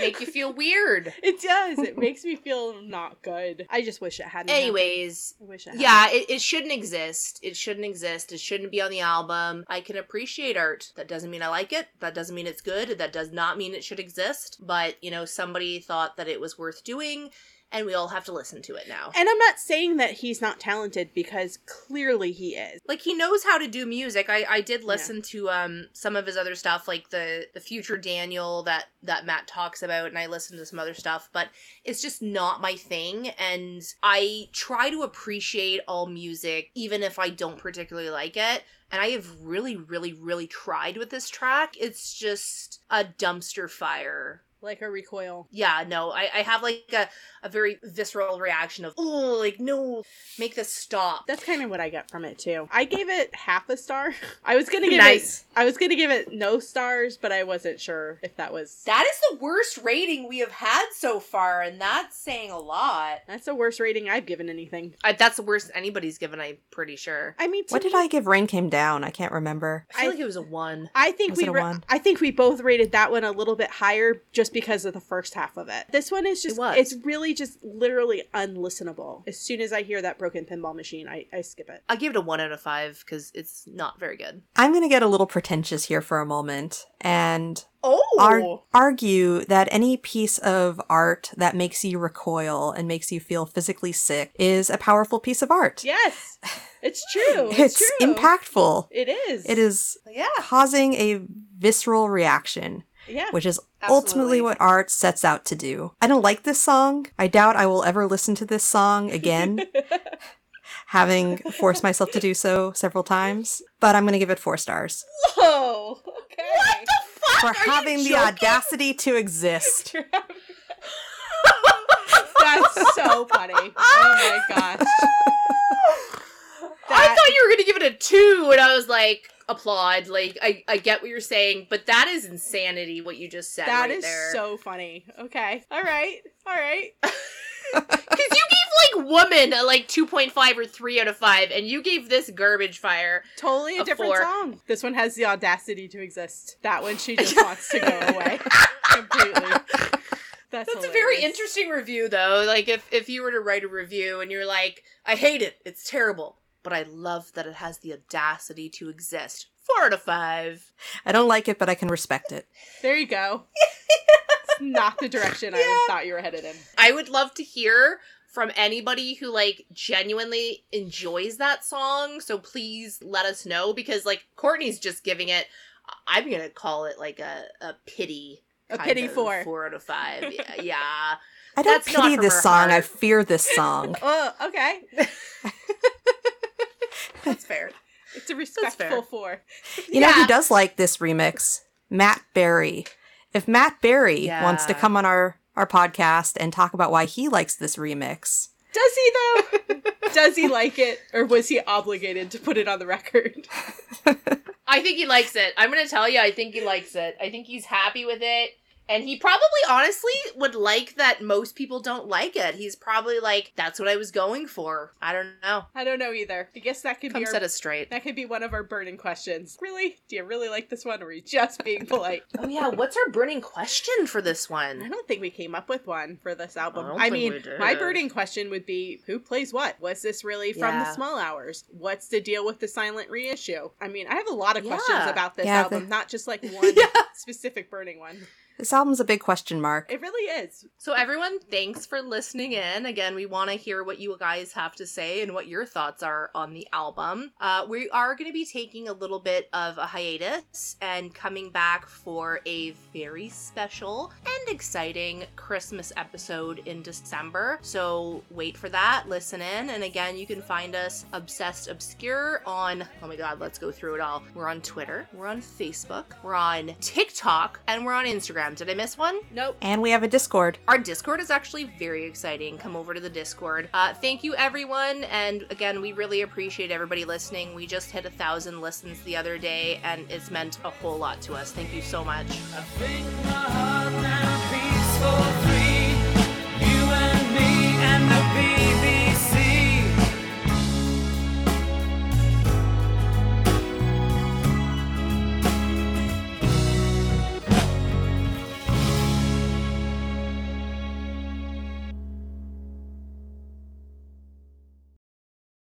Make you feel weird. It does. It makes me feel not good. I just wish it hadn't. happened. Anyways, I wish it. yeah, it, it shouldn't exist. It shouldn't exist. It shouldn't be on the album. I can appreciate art. That doesn't mean I like it. That doesn't mean it's good. That does not mean it should exist. But, you know, somebody thought that it was worth doing, and we all have to listen to it now. And I'm not saying that he's not talented because clearly he is. like he knows how to do music. I I did listen to um some of his other stuff like the the future Daniel that that Matt talks about and I listened to some other stuff, but it's just not my thing and I try to appreciate all music even if I don't particularly like it. And I have really, really, really tried with this track. It's just a dumpster fire Like a recoil. yeah, no, I, I have like a, a very visceral reaction of, oh, like, no, make this stop. That's kind of what I get from it too. I gave it half a star. I was gonna give Nice. it. I was gonna give it no stars, but I wasn't sure if that was. That is the worst rating we have had so far, and that's saying a lot. That's the worst rating I've given anything. I, that's the worst anybody's given, I'm pretty sure. I mean, to What did I give Rain Came Down? I can't remember. I feel I- like it was a one. I think Was we it a one? I think we both rated that one a little bit higher just because of the first half of it. This one is just, it it's really just literally unlistenable. As soon as I hear that broken pinball machine, I, I skip it. I give it a one out of five because it's not very good. I'm going to get a little pretentious here for a moment and Oh, ar- argue that any piece of art that makes you recoil and makes you feel physically sick is a powerful piece of art. yes, it's true. It's, It's true. impactful. It is. It is Yeah. causing a visceral reaction, Yeah. which is Absolutely. ultimately what art sets out to do. I don't like this song. I doubt I will ever listen to this song again, having forced myself to do so several times, but I'm going to give it four stars Whoa. Okay. What the fuck? for having the audacity to exist. That's so funny. Oh my gosh. I thought you were gonna give it a two, and I was like, applaud. Like, I, I get what you're saying, but that is insanity. What you just said That right is there. so funny. Okay. All right. All right. Because you gave like woman a like two point five or three out of five, and you gave this garbage fire. Totally a, A different four. song. This one has the audacity to exist. That one she just wants to go away completely. That's, That's a very interesting review, though. Like, if if you were to write a review and you're like, I hate it, it's terrible, but I love that it has the audacity to exist. Four out of five. I don't like it, but I can respect it. There you go. it's not the direction I thought you were headed in. I would love to hear from anybody who like genuinely enjoys that song. So please let us know because like Courtney's just giving it. I'm gonna call it like a a pity. A pity of four. Four out of five. Yeah. yeah. I don't That's pity this her song. I fear this song. Oh, okay. That's fair. It's a fair. respectful four. You know who does like this remix? Matt Berry. If Matt Berry wants to come on our, our podcast and talk about why he likes this remix, Does he though? Does he like it, or was he obligated to put it on the record? I think he likes it. I'm gonna tell you, I think he likes it. I think he's happy with it. And he probably honestly would like that most people don't like it. He's probably like, that's what I was going for. I don't know. I don't know either. I guess that could Come be our, set us straight. that could be one of our burning questions. Really? Do you really like this one, or are you just being polite? Oh yeah, what's our burning question for this one? I don't think we came up with one for this album. I don't I, think mean, we did. my burning question would be who plays what? Was this really from the small hours? What's the deal with the silent reissue? I mean, I have a lot of questions Yeah. about this Yeah, album, the- not just like one Yeah. specific burning one. This album's a big question mark. It really is. So, everyone, thanks for listening in. Again, we want to hear what you guys have to say and what your thoughts are on the album. Uh, we are going to be taking a little bit of a hiatus and coming back for a very special and exciting Christmas episode in December. So, wait for that, listen in. And again, you can find us Obsessed Obscure on, oh my god, let's go through it all. We're on Twitter, we're on Facebook, we're on TikTok, and we're on Instagram. Did I miss one? Nope. And we have a Discord. Our Discord is actually very exciting. Come over to the Discord. Uh, thank you, everyone. And again, we really appreciate everybody listening. We just hit a thousand listens the other day, and it's meant a whole lot to us. Thank you so much.